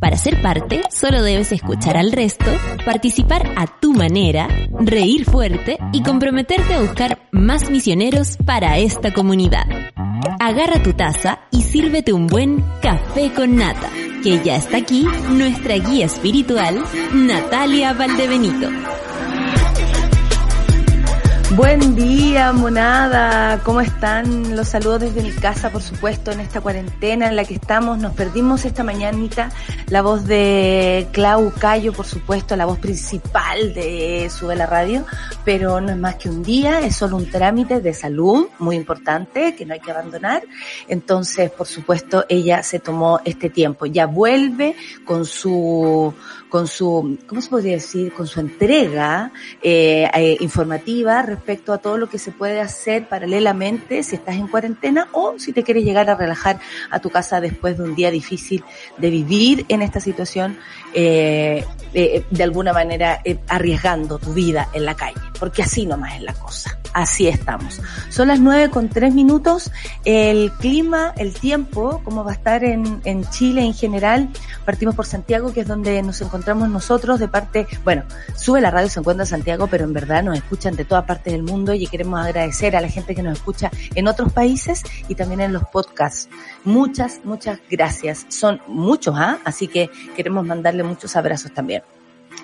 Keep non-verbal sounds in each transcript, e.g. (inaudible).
Para ser parte, solo debes escuchar al resto, participar a tu manera, reír fuerte y comprometerte a buscar más misioneros para esta comunidad. Agarra tu taza y sírvete un buen café con nata, que ya está aquí nuestra guía espiritual, Natalia Valdebenito. Buen día, monada. ¿Cómo están? Los saludos desde mi casa, por supuesto, en esta cuarentena en la que estamos. Nos perdimos esta mañanita la voz de Clau Cayo, por supuesto, la voz principal de Sube la Radio, pero no es más que un día, es solo un trámite de salud muy importante que no hay que abandonar. Entonces, por supuesto, ella se tomó este tiempo. Ya vuelve con su con su, ¿cómo se podría decir? Con su entrega eh, eh, informativa respecto a todo lo que se puede hacer paralelamente si estás en cuarentena o si te quieres llegar a relajar a tu casa después de un día difícil de vivir en esta situación, eh, eh de alguna manera eh, arriesgando tu vida en la calle, porque así nomás es la cosa así estamos. Son las nueve con tres minutos. El clima, el tiempo, cómo va a estar en, en Chile en general. Partimos por Santiago, que es donde nos encontramos nosotros de parte, bueno, sube la radio, se encuentra en Santiago, pero en verdad nos escuchan de todas partes del mundo y queremos agradecer a la gente que nos escucha en otros países y también en los podcasts. Muchas, muchas gracias. Son muchos, ¿ah? Así que queremos mandarle muchos abrazos también.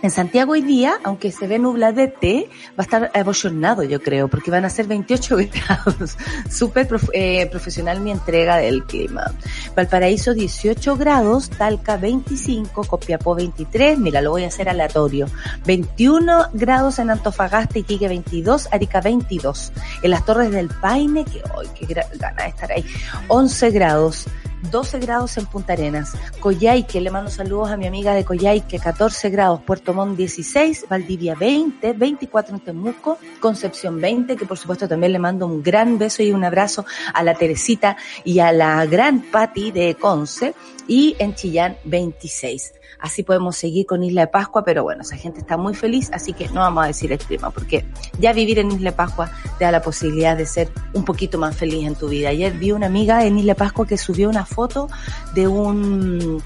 En Santiago hoy día, aunque se ve nubladete, va a estar abochornado yo creo, porque van a ser 28 (laughs) grados. Súper eh, profesional mi entrega del clima. Valparaíso 18 grados, Talca 25, Copiapó 23, mira, lo voy a hacer aleatorio. 21 grados en Antofagasta, Iquique 22, Arica 22. En las Torres del Paine, que hoy, qué gana de estar ahí, 11 grados. 12 grados en Punta Arenas, Coyhaique, le mando saludos a mi amiga de Coyhaique, 14 grados, Puerto Montt 16, Valdivia 20, 24 en Temuco, Concepción 20, que por supuesto también le mando un gran beso y un abrazo a la Teresita y a la gran Patti de Conce, y en Chillán 26. Así podemos seguir con Isla de Pascua, pero bueno, esa gente está muy feliz, así que no vamos a decir el clima, porque ya vivir en Isla de Pascua te da la posibilidad de ser un poquito más feliz en tu vida. Ayer vi una amiga en Isla de Pascua que subió una foto de un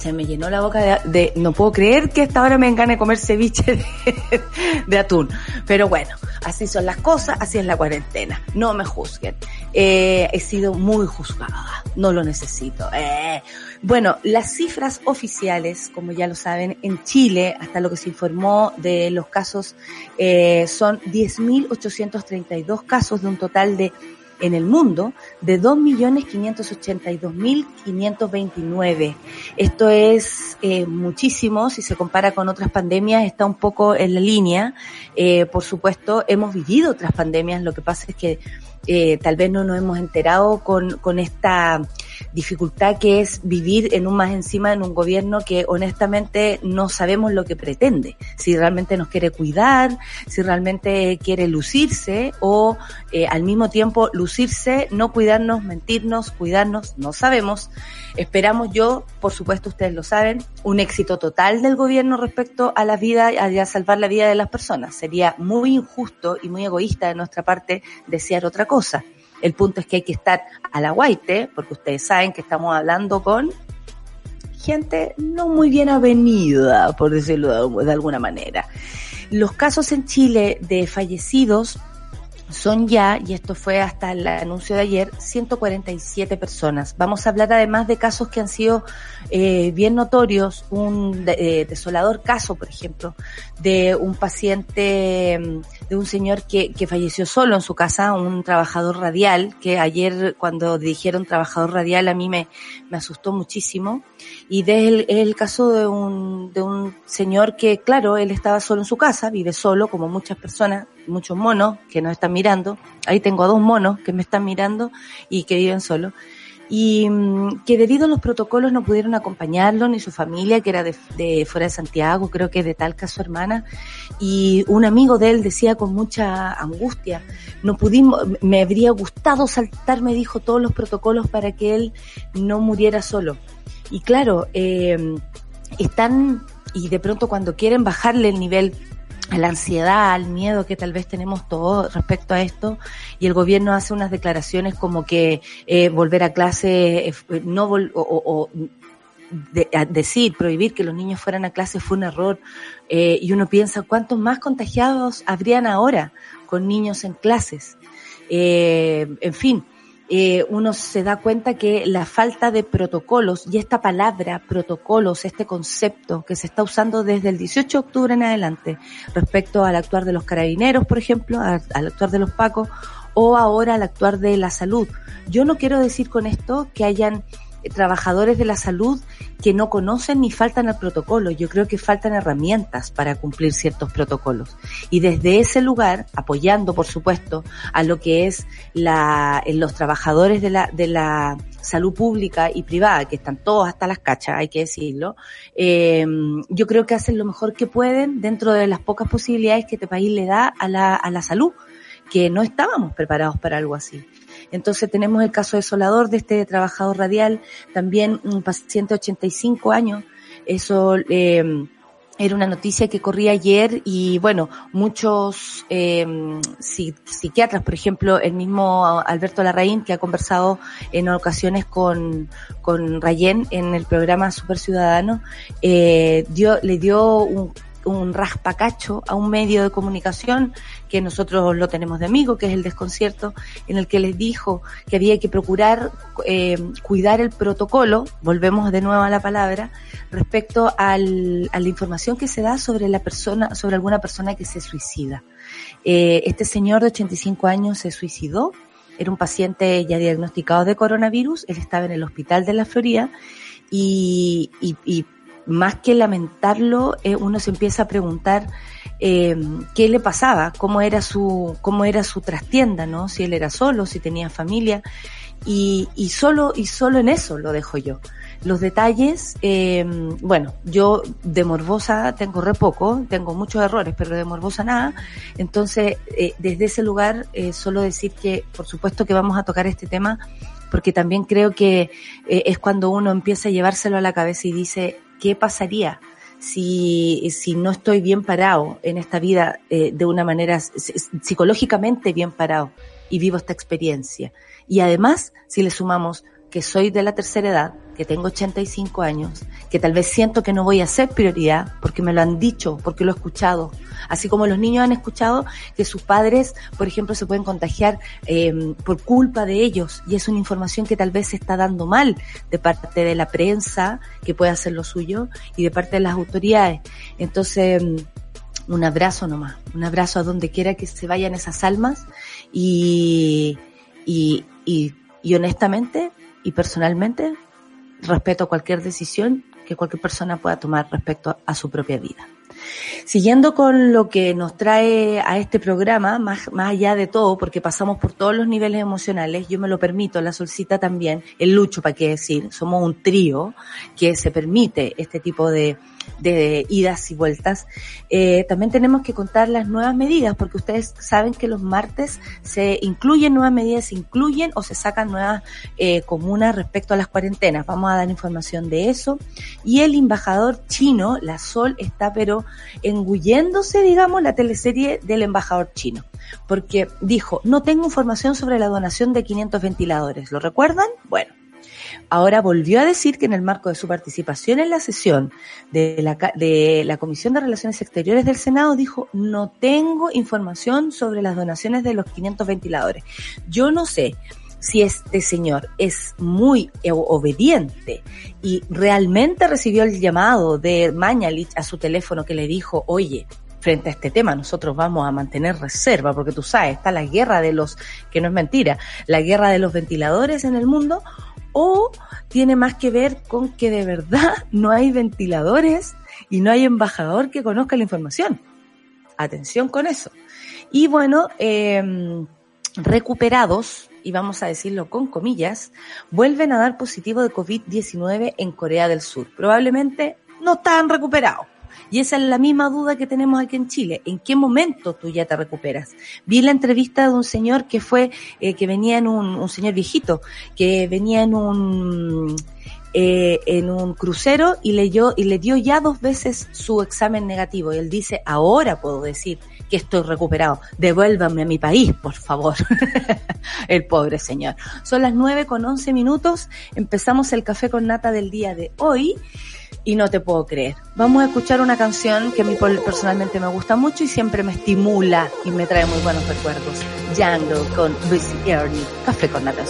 se me llenó la boca de, no puedo creer que hasta ahora me engane comer ceviche de, de, atún. Pero bueno, así son las cosas, así es la cuarentena. No me juzguen. Eh, he sido muy juzgada. No lo necesito. Eh. Bueno, las cifras oficiales, como ya lo saben, en Chile, hasta lo que se informó de los casos, eh, son 10.832 casos de un total de en el mundo de 2.582.529. Esto es eh, muchísimo, si se compara con otras pandemias, está un poco en la línea. Eh, por supuesto, hemos vivido otras pandemias, lo que pasa es que eh, tal vez no nos hemos enterado con, con esta dificultad que es vivir en un más encima en un gobierno que honestamente no sabemos lo que pretende, si realmente nos quiere cuidar, si realmente quiere lucirse o eh, al mismo tiempo lucirse, no cuidarnos, mentirnos, cuidarnos, no sabemos. Esperamos yo, por supuesto ustedes lo saben, un éxito total del gobierno respecto a la vida, a salvar la vida de las personas. Sería muy injusto y muy egoísta de nuestra parte desear otra cosa. El punto es que hay que estar a la porque ustedes saben que estamos hablando con gente no muy bien avenida, por decirlo de alguna manera. Los casos en Chile de fallecidos son ya, y esto fue hasta el anuncio de ayer, 147 personas. Vamos a hablar además de casos que han sido eh, bien notorios, un eh, desolador caso, por ejemplo, de un paciente, de un señor que, que falleció solo en su casa, un trabajador radial, que ayer cuando dijeron trabajador radial a mí me, me asustó muchísimo. Y de el, el caso de un, de un señor que, claro, él estaba solo en su casa, vive solo, como muchas personas, muchos monos que nos están mirando. Ahí tengo a dos monos que me están mirando y que viven solo. y mm, que debido a los protocolos no pudieron acompañarlo ni su familia, que era de, de, fuera de Santiago, creo que de Talca su hermana, y un amigo de él decía con mucha angustia, no pudimos, me habría gustado saltar, me dijo, todos los protocolos para que él no muriera solo. Y claro, eh, están, y de pronto cuando quieren bajarle el nivel a la ansiedad, al miedo que tal vez tenemos todos respecto a esto, y el gobierno hace unas declaraciones como que eh, volver a clase, eh, no vol o, de, decir, prohibir que los niños fueran a clase fue un error, eh, y uno piensa cuántos más contagiados habrían ahora con niños en clases. En fin, eh, uno se da cuenta que la falta de protocolos y esta palabra protocolos, este concepto que se está usando desde el 18 de octubre en adelante respecto al actuar de los carabineros, por ejemplo, al, actuar de los pacos o ahora al actuar de la salud. Yo no quiero decir con esto que hayan trabajadores de la salud que no conocen ni faltan al protocolo. Yo creo que faltan herramientas para cumplir ciertos protocolos. Y desde ese lugar, apoyando, por supuesto, a lo que es la, los trabajadores de la, de la salud pública y privada, que están todos hasta las cachas, hay que decirlo, eh, yo creo que hacen lo mejor que pueden dentro de las pocas posibilidades que este país le da a la, a la salud, que no estábamos preparados para algo así. Entonces tenemos el caso desolador de este trabajador radial, también un paciente de 85 años, eso eh, era una noticia que corría ayer y bueno, muchos eh, psiquiatras, por ejemplo, el mismo Alberto Larraín, que ha conversado en ocasiones con, con Rayén en el programa Super Ciudadano, eh, dio, le dio un un raspacacho a un medio de comunicación que nosotros lo tenemos de amigo, que es el desconcierto, en el que les dijo que había que procurar eh, cuidar el protocolo, volvemos de nuevo a la palabra, respecto al, a la información que se da sobre la persona, sobre alguna persona que se suicida. Eh, este señor de 85 años se suicidó, era un paciente ya diagnosticado de coronavirus, él estaba en el hospital de la Florida y, y, y más que lamentarlo, eh, uno se empieza a preguntar eh, qué le pasaba, cómo era su, cómo era su trastienda, ¿no? Si él era solo, si tenía familia, y, y solo, y solo en eso lo dejo yo. Los detalles, eh, bueno, yo de morbosa tengo re poco, tengo muchos errores, pero de morbosa nada. Entonces, desde ese lugar, solo decir que, por supuesto que vamos a tocar este tema, porque también creo que es cuando uno empieza a llevárselo a la cabeza y dice, ¿qué pasaría si, si no estoy bien parado en esta vida eh, de una manera psicológicamente bien parado y vivo esta experiencia? Y además, si le sumamos que soy de la tercera edad, que tengo 85 años, que tal vez siento que no voy a ser prioridad porque me lo han dicho, porque lo he escuchado. Así como los niños han escuchado que sus padres, por ejemplo, se pueden contagiar eh, por culpa de ellos y es una información que tal vez se está dando mal de parte de la prensa, que puede hacer lo suyo, y de parte de las autoridades. Entonces, un abrazo nomás, un abrazo a donde quiera que se vayan esas almas y, y, y, y honestamente y personalmente respeto cualquier decisión que cualquier persona pueda tomar respecto a su propia vida. Siguiendo con lo que nos trae a este programa, más, más allá de todo, porque pasamos por todos los niveles emocionales, yo me lo permito, la Solcita también, el Lucho, para qué decir, somos un trío que se permite este tipo de, de idas y vueltas. Eh, también tenemos que contar las nuevas medidas, porque ustedes saben que los martes se incluyen nuevas medidas, se incluyen o se sacan nuevas eh, comunas respecto a las cuarentenas. Vamos a dar información de eso. Y el embajador chino, la Sol, está pero engulléndose, digamos, la teleserie del embajador chino. Porque dijo, no tengo información sobre la donación de 500 ventiladores. ¿Lo recuerdan? Bueno ahora volvió a decir que en el marco de su participación en la sesión de la, de la Comisión de Relaciones Exteriores del Senado, dijo, no tengo información sobre las donaciones de los 500 ventiladores. Yo no sé si este señor es muy obediente y realmente recibió el llamado de Mañalich a su teléfono que le dijo, oye, frente a este tema nosotros vamos a mantener reserva, porque tú sabes, está la guerra de los, que no es mentira, la guerra de los ventiladores en el mundo, o tiene más que ver con que de verdad no hay ventiladores y no hay embajador que conozca la información. Atención con eso. Y bueno, eh, recuperados y vamos a decirlo con comillas, vuelven a dar positivo de COVID-19 en Corea del Sur. Probablemente no están recuperados. Y esa es la misma duda que tenemos aquí en Chile. ¿En qué momento tú ya te recuperas? Vi la entrevista de un señor que fue, eh, que venía en un, un señor viejito, que venía en un, eh, en un crucero y leyó y le dio ya dos veces su examen negativo. Y él dice ahora puedo decir que estoy recuperado. Devuélvame a mi país por favor (laughs) el pobre señor. Son las nueve con once minutos. Empezamos el café con nata del día de hoy. Y no te puedo creer. Vamos a escuchar una canción que a mí personalmente me gusta mucho y siempre me estimula y me trae muy buenos recuerdos. Jungle con Lucy Ernie, Café con Nata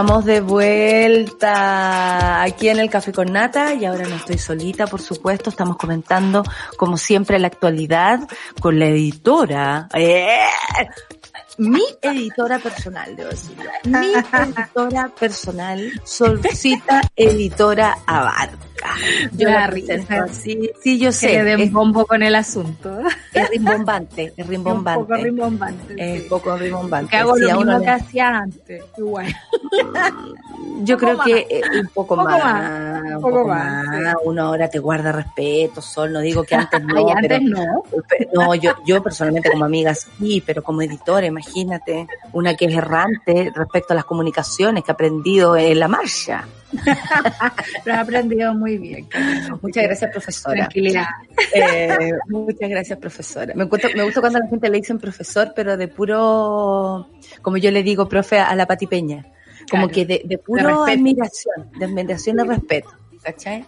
Estamos de vuelta aquí en el Café con Nata y ahora no estoy solita, por supuesto. Estamos comentando, como siempre, la actualidad con la editora. ¡Eh! Mi editora personal, debo decirlo. Mi editora personal, Solcita Editora Abarca. Yo la, risa. Sí, sí, yo sé. Que de bombo con el asunto. Rimbombante, es (laughs) rimbombante. Un poco rimbombante. Es poco rimbombante. Que hago lo mismo que hacía antes. Igual. (laughs) Yo creo que un poco, más, un poco, más. Una hora te guarda respeto, Sol. No digo que antes (laughs) no. Ay, antes no. no, yo, yo personalmente como amiga sí, pero como editora, imagínate, una que es errante respecto a las comunicaciones que ha aprendido en la marcha. (laughs) Lo he aprendido muy bien. Muchas gracias, profesora. Tranquilidad. Eh, (laughs) muchas gracias, profesora. Me gusta, me gusta cuando a la gente le dicen profesor, pero de puro, como yo le digo, profe, a la patipeña. Como que de, de puro admiración, de admiración y respeto. ¿Cachai?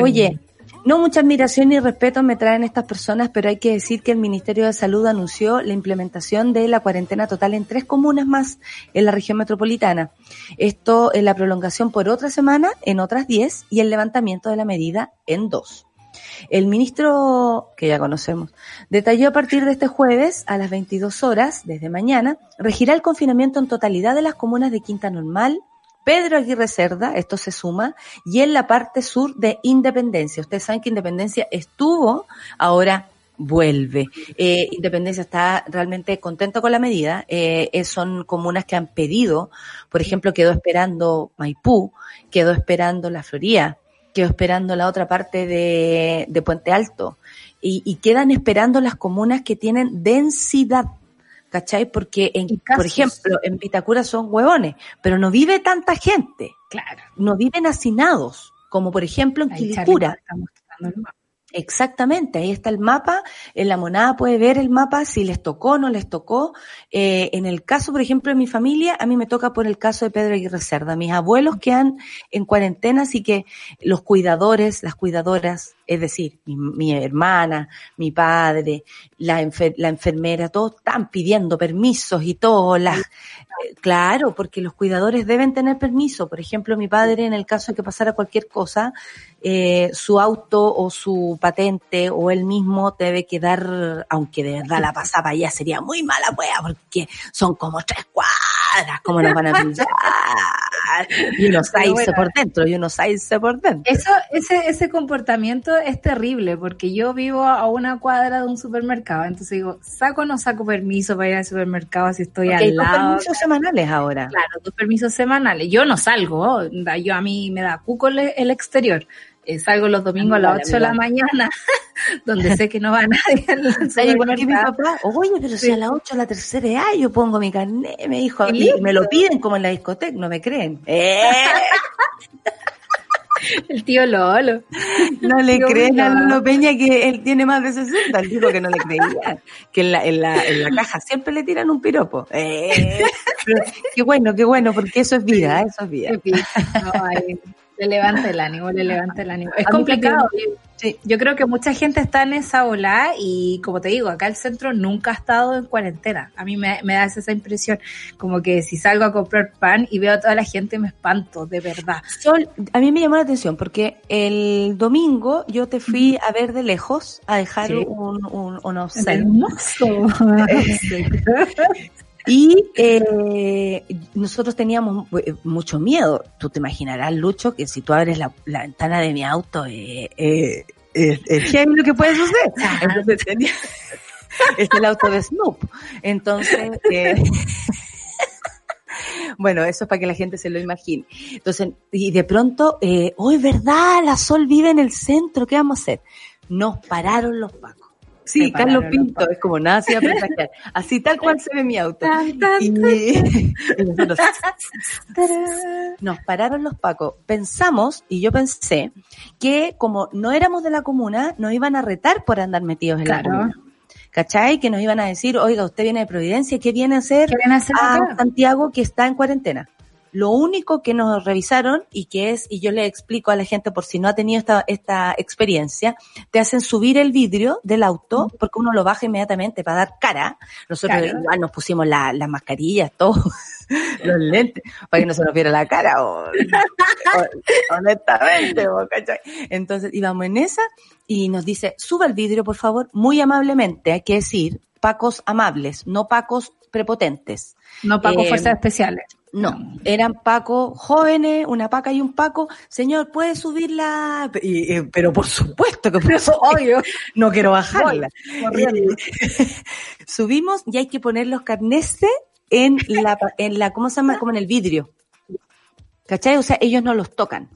Oye, no mucha admiración y respeto me traen estas personas, pero hay que decir que el Ministerio de Salud anunció la implementación de la cuarentena total en tres comunas más en la región metropolitana. Esto en la prolongación por otra semana en otras diez y el levantamiento de la medida en dos. El ministro, que ya conocemos, detalló a partir de este jueves a las 22 horas, desde mañana, regirá el confinamiento en totalidad de las comunas de Quinta Normal, Pedro Aguirre Cerda, esto se suma, y en la parte sur de Independencia. Ustedes saben que Independencia estuvo, ahora vuelve. Eh, Independencia está realmente contento con la medida. Eh, son comunas que han pedido, por ejemplo, quedó esperando Maipú, quedó esperando La Floría, quedó esperando la otra parte de, de Puente Alto y, y, quedan esperando las comunas que tienen densidad. ¿Cachai? Porque, en, por ejemplo, en Vitacura son huevones, pero no vive tanta gente. Claro. No viven hacinados, como por ejemplo en Quilicura. Exactamente, ahí está el mapa, en la monada puede ver el mapa si les tocó o no les tocó. Eh, en el caso, por ejemplo, de mi familia, a mí me toca por el caso de Pedro Aguirre Cerda, mis abuelos quedan en cuarentena, así que los cuidadores, las cuidadoras, es decir, mi, mi hermana, mi padre, la, enfer la, enfermera, todos están pidiendo permisos y todo, las, eh, claro, porque los cuidadores deben tener permiso. Por ejemplo, mi padre, en el caso de que pasara cualquier cosa, eh, su auto o su patente o él mismo debe quedar, aunque de verdad la pasaba ya sería muy mala wea, porque son como tres cuadras, ¿cómo nos van a pillar? Y uno (laughs) sairse bueno, por dentro, y uno sairse por dentro. Eso, ese, ese comportamiento es terrible, porque yo vivo a una cuadra de un supermercado, entonces digo, ¿saco o no saco permiso para ir al supermercado si estoy al lado? Hay permisos semanales ahora. Claro, dos permisos semanales. Yo no salgo, yo a mí me da cuco el exterior. Eh, salgo los domingos a las 8 de la mañana, (laughs) donde (laughs) sé que no va nadie. Al igual que mi papá, oye, pero si a las 8 de la tercera edad yo pongo mi carnet, me dijo, y me lo piden como en la discoteca, no me creen. (laughs) ¡Eh! El tío Lolo. No le creen a Lolo Peña que él tiene más de 60. Él dijo que no le creía. Que en la, en la, en la caja siempre le tiran un piropo. Eh, qué bueno, qué bueno, porque eso es vida, eso es vida. No, ay, le levanta el ánimo, le levanta el ánimo. Es complicado. Sí. Yo creo que mucha gente está en esa ola y como te digo, acá el centro nunca ha estado en cuarentena. A mí me, me da esa impresión, como que si salgo a comprar pan y veo a toda la gente me espanto, de verdad. Sol, a mí me llamó la atención porque el domingo yo te fui a ver de lejos a dejar sí. un, un, unos (laughs) Hermoso. Y eh, nosotros teníamos mucho miedo. Tú te imaginarás, Lucho, que si tú abres la, la ventana de mi auto, eh, eh, es lo que puede suceder. Entonces tenía, (laughs) es el auto de Snoop. Entonces, eh, (laughs) bueno, eso es para que la gente se lo imagine. Entonces, y de pronto, eh, oh, verdad, la Sol vive en el centro, ¿qué vamos a hacer? Nos pararon los pacos. Sí, Carlos Pinto, es como nada se iba a presagiar. Así tal cual se ve mi auto. Y, (laughs) y nosotros, nos pararon los pacos. Pensamos, y yo pensé, que como no éramos de la comuna, nos iban a retar por andar metidos en claro. la comuna. ¿Cachai? Que nos iban a decir, oiga, usted viene de Providencia, ¿qué viene a hacer, ¿Qué viene a, hacer a? Santiago que está en cuarentena? Lo único que nos revisaron y que es, y yo le explico a la gente por si no ha tenido esta, esta experiencia, te hacen subir el vidrio del auto porque uno lo baja inmediatamente para dar cara. Nosotros Claro. igual nos pusimos la- las mascarillas, todo, (laughs) los lentes, para que no se nos viera la cara. o- o- honestamente. Entonces íbamos en esa y nos dice, suba el vidrio, por favor, muy amablemente, hay que decir, pacos amables, no pacos prepotentes. No pago Eh, fuerzas especiales. No, eran Paco jóvenes, una Paca y un Paco. Señor, ¿puede subirla? Y, eh, pero por supuesto que por supuesto. Obvio. (laughs) no quiero bajarla. corriendo. Y- (laughs) subimos y hay que poner los carneses en la, en la, ¿cómo se llama? Como en el vidrio. ¿Cachai? O sea, ellos no los tocan.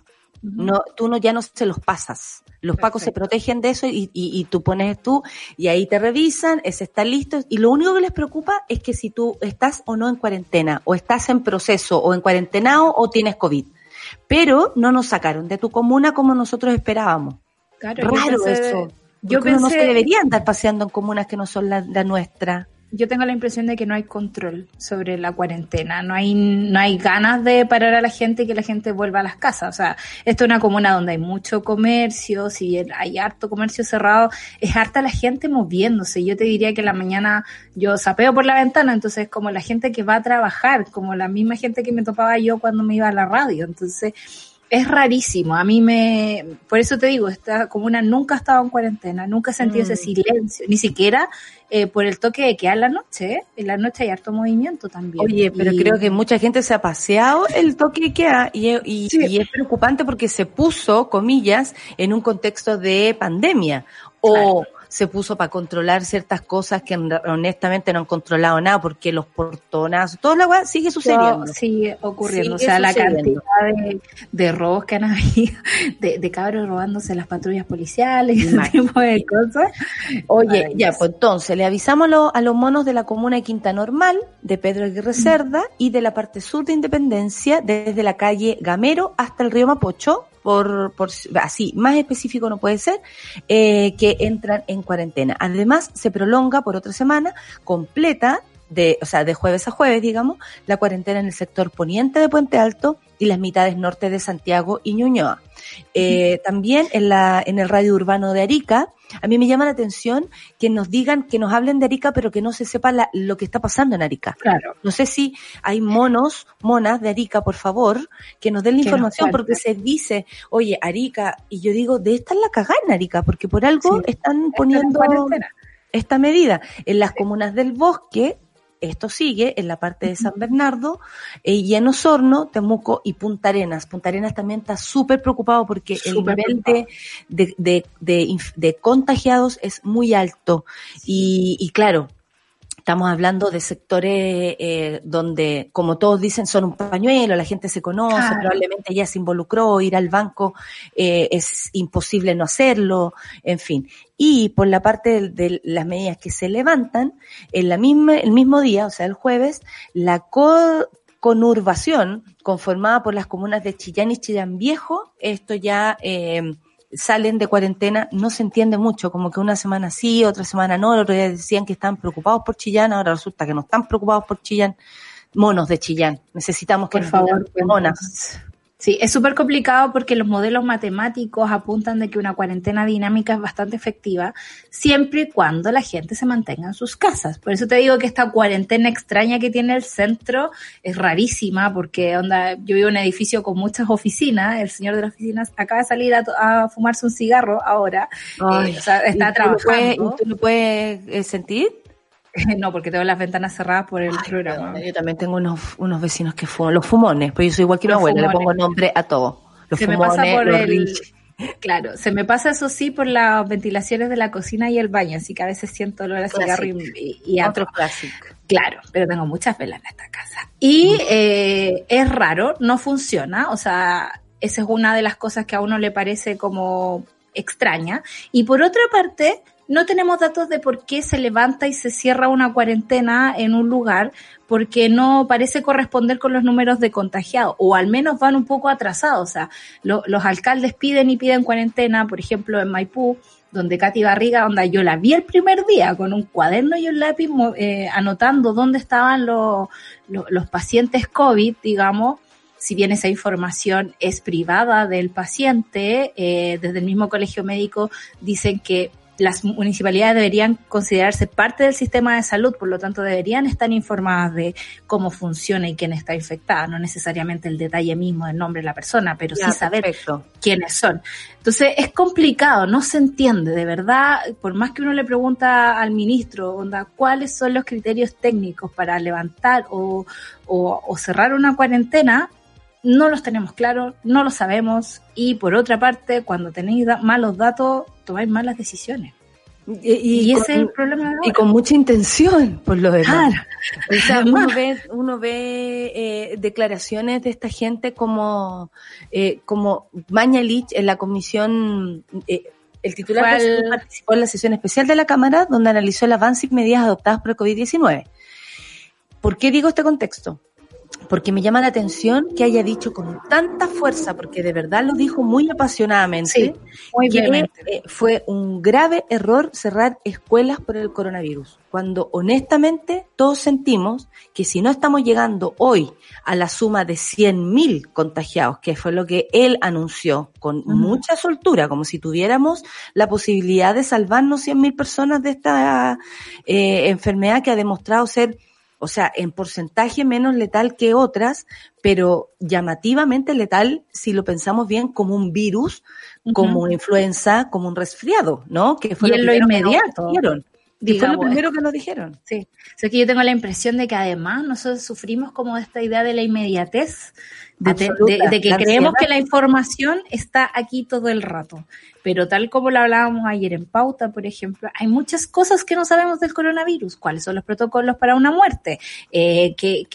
No, tú no, ya no se los pasas. Los pacos se protegen de eso y, y, y tú pones tú y ahí te revisan, ese está listo. Y lo único que les preocupa es que si tú estás o no en cuarentena, o estás en proceso, o en cuarentenado, o tienes COVID. Pero no nos sacaron de tu comuna como nosotros esperábamos. Claro, yo Raro pensé- eso. Yo uno no pensé, se debería andar paseando en comunas que no son la, la nuestra. Yo tengo la impresión de que no hay control sobre la cuarentena, no hay, no hay ganas de parar a la gente y que la gente vuelva a las casas. O sea, esto es una comuna donde hay mucho comercio, si hay harto comercio cerrado, es harta la gente moviéndose. Yo te diría que la mañana yo sapeo por la ventana, entonces es como la gente que va a trabajar, como la misma gente que me topaba yo cuando me iba a la radio. Entonces, es rarísimo. A mí me, por eso te digo, esta comuna nunca ha estado en cuarentena, nunca he sentido ese Mm. silencio, ni siquiera eh, por el toque de queda en la noche. ¿eh? En la noche hay harto movimiento también. Oye, pero Y- creo que mucha gente se ha paseado el toque de queda y, y- Sí. y es preocupante porque se puso, comillas, en un contexto de pandemia. O se puso para controlar ciertas cosas que en- honestamente no han controlado nada porque los portonazos, toda la weá sigue sucediendo. Todo sigue ocurriendo. Sigue o sea, la cantidad de, de robos que han habido, (laughs) de, de cabros robándose las patrullas policiales, (laughs) ese Imagínate. tipo de cosas. Oye, ya, pues entonces le avisamos a, lo- a los monos de la comuna de Quinta Normal, de Pedro Aguirre Cerda y de la parte sur de Independencia, desde la calle Gamero hasta el río Mapocho, por, por así, más específico no puede ser, eh, que entran en cuarentena. Además, se prolonga por otra semana completa, de, o sea, de jueves a jueves, digamos, la cuarentena en el sector poniente de Puente Alto y las mitades norte de Santiago y Ñuñoa. Eh, también en, la, en el radio urbano de Arica, a mí me llama la atención que nos digan, que nos hablen de Arica, pero que no se sepa la- lo que está pasando en Arica. Claro. No sé si hay monos, monas de Arica, por favor, que nos den la Que información, porque se dice, oye, Arica, y yo digo, de esta es la cagada en Arica, porque por algo Sí. están Están en poniendo esta medida. En las comunas del bosque, esto sigue en la parte de San Bernardo, eh, y en Osorno, Temuco y Punta Arenas. Punta Arenas también está súper preocupado porque Súper el nivel de, de, de, de inf- de contagiados es muy alto. Y, y claro, estamos hablando de sectores eh, donde, como todos dicen, son un pañuelo, la gente se conoce, Claro. probablemente ya se involucró, ir al banco eh, es imposible no hacerlo, en fin. Y por la parte de, las medidas que se levantan, en la misma, el mismo día, o sea, el jueves, la co- conurbación conformada por las comunas de Chillán y Chillán Viejo, esto ya eh, salen de cuarentena, no se entiende mucho, como que una semana sí, otra semana no, el otro día decían que estaban preocupados por Chillán, ahora resulta que no están preocupados por Chillán, monos de Chillán, necesitamos que Por nos favor, monas. Sí, es súper complicado porque los modelos matemáticos apuntan de que una cuarentena dinámica es bastante efectiva siempre y cuando la gente se mantenga en sus casas. Por eso te digo que esta cuarentena extraña que tiene el centro es rarísima porque onda, yo vivo en un edificio con muchas oficinas, el señor de las oficinas acaba de salir a, a fumarse un cigarro ahora, Ay, eh, o sea, ¿y está tú lo puedes- trabajando. ¿Y tú lo puedes eh, sentir? (laughs) no, porque tengo las ventanas cerradas por el Ay, programa. yo también tengo unos, unos vecinos que fuman, los fumones, pues yo soy igual que mi abuela, le pongo nombre a todo. Los se me fumones, pasa por los el claro se me pasa eso sí por las ventilaciones de la cocina y el baño así que a veces siento olor a cigarro y, y, y a- otro clásico. claro pero tengo muchas velas en esta casa. Y eh, es raro no funciona o sea esa es una de las cosas que a uno le parece como extraña. Y por otra parte no tenemos datos de por qué se levanta y se cierra una cuarentena en un lugar porque no parece corresponder con los números de contagiados, o al menos van un poco atrasados. O sea, lo- los alcaldes piden y piden cuarentena, por ejemplo, en Maipú, donde Katy Barriga, onda, yo la vi el primer día con un cuaderno y un lápiz eh, anotando dónde estaban los, los, los pacientes COVID, digamos, si bien esa información es privada del paciente, eh, desde el mismo colegio médico dicen que las municipalidades deberían considerarse parte del sistema de salud, por lo tanto deberían estar informadas de cómo funciona y quién está infectada, no necesariamente el detalle mismo del nombre de la persona, pero Ya, sí saber perfecto. quiénes son. Entonces es complicado, no se entiende, de verdad, por más que uno le pregunta al ministro, onda, ¿cuáles son los criterios técnicos para levantar o, o- o cerrar una cuarentena? No los tenemos claros, no lo sabemos y por otra parte, cuando tenéis da- malos datos, tomáis malas decisiones. Y, y Y, con, ese es el problema y con mucha intención, por lo demás. Claro. O sea, (laughs) uno ve, uno ve eh, declaraciones de esta gente como, eh, como Mañalich en la comisión, eh, el titular al- participó en la sesión especial de la Cámara donde analizó el avance y medidas adoptadas por el COVID-19. ¿Por qué digo este contexto? Porque me llama la atención que haya dicho con tanta fuerza, porque de verdad lo dijo muy apasionadamente, Sí, muy que eh, fue un grave error cerrar escuelas por el coronavirus, cuando honestamente todos sentimos que si no estamos llegando hoy a la suma de 100.000 contagiados, que fue lo que él anunció con mucha soltura, como si tuviéramos la posibilidad de salvarnos 100.000 personas de esta eh, enfermedad que ha demostrado ser o sea, en porcentaje menos letal que otras, pero llamativamente letal si lo pensamos bien como un virus, como una influenza, como un resfriado, ¿no? Que fue lo, inmediato. Que fue lo primero que nos dijeron. Sí, o que yo tengo la impresión de que además nosotros sufrimos como esta idea de la inmediatez de, que creemos que la información está aquí todo el rato. Pero tal como lo hablábamos ayer en Pauta, por ejemplo, hay muchas cosas que no sabemos del coronavirus. ¿Cuáles son los protocolos para una muerte? Eh, ¿qué,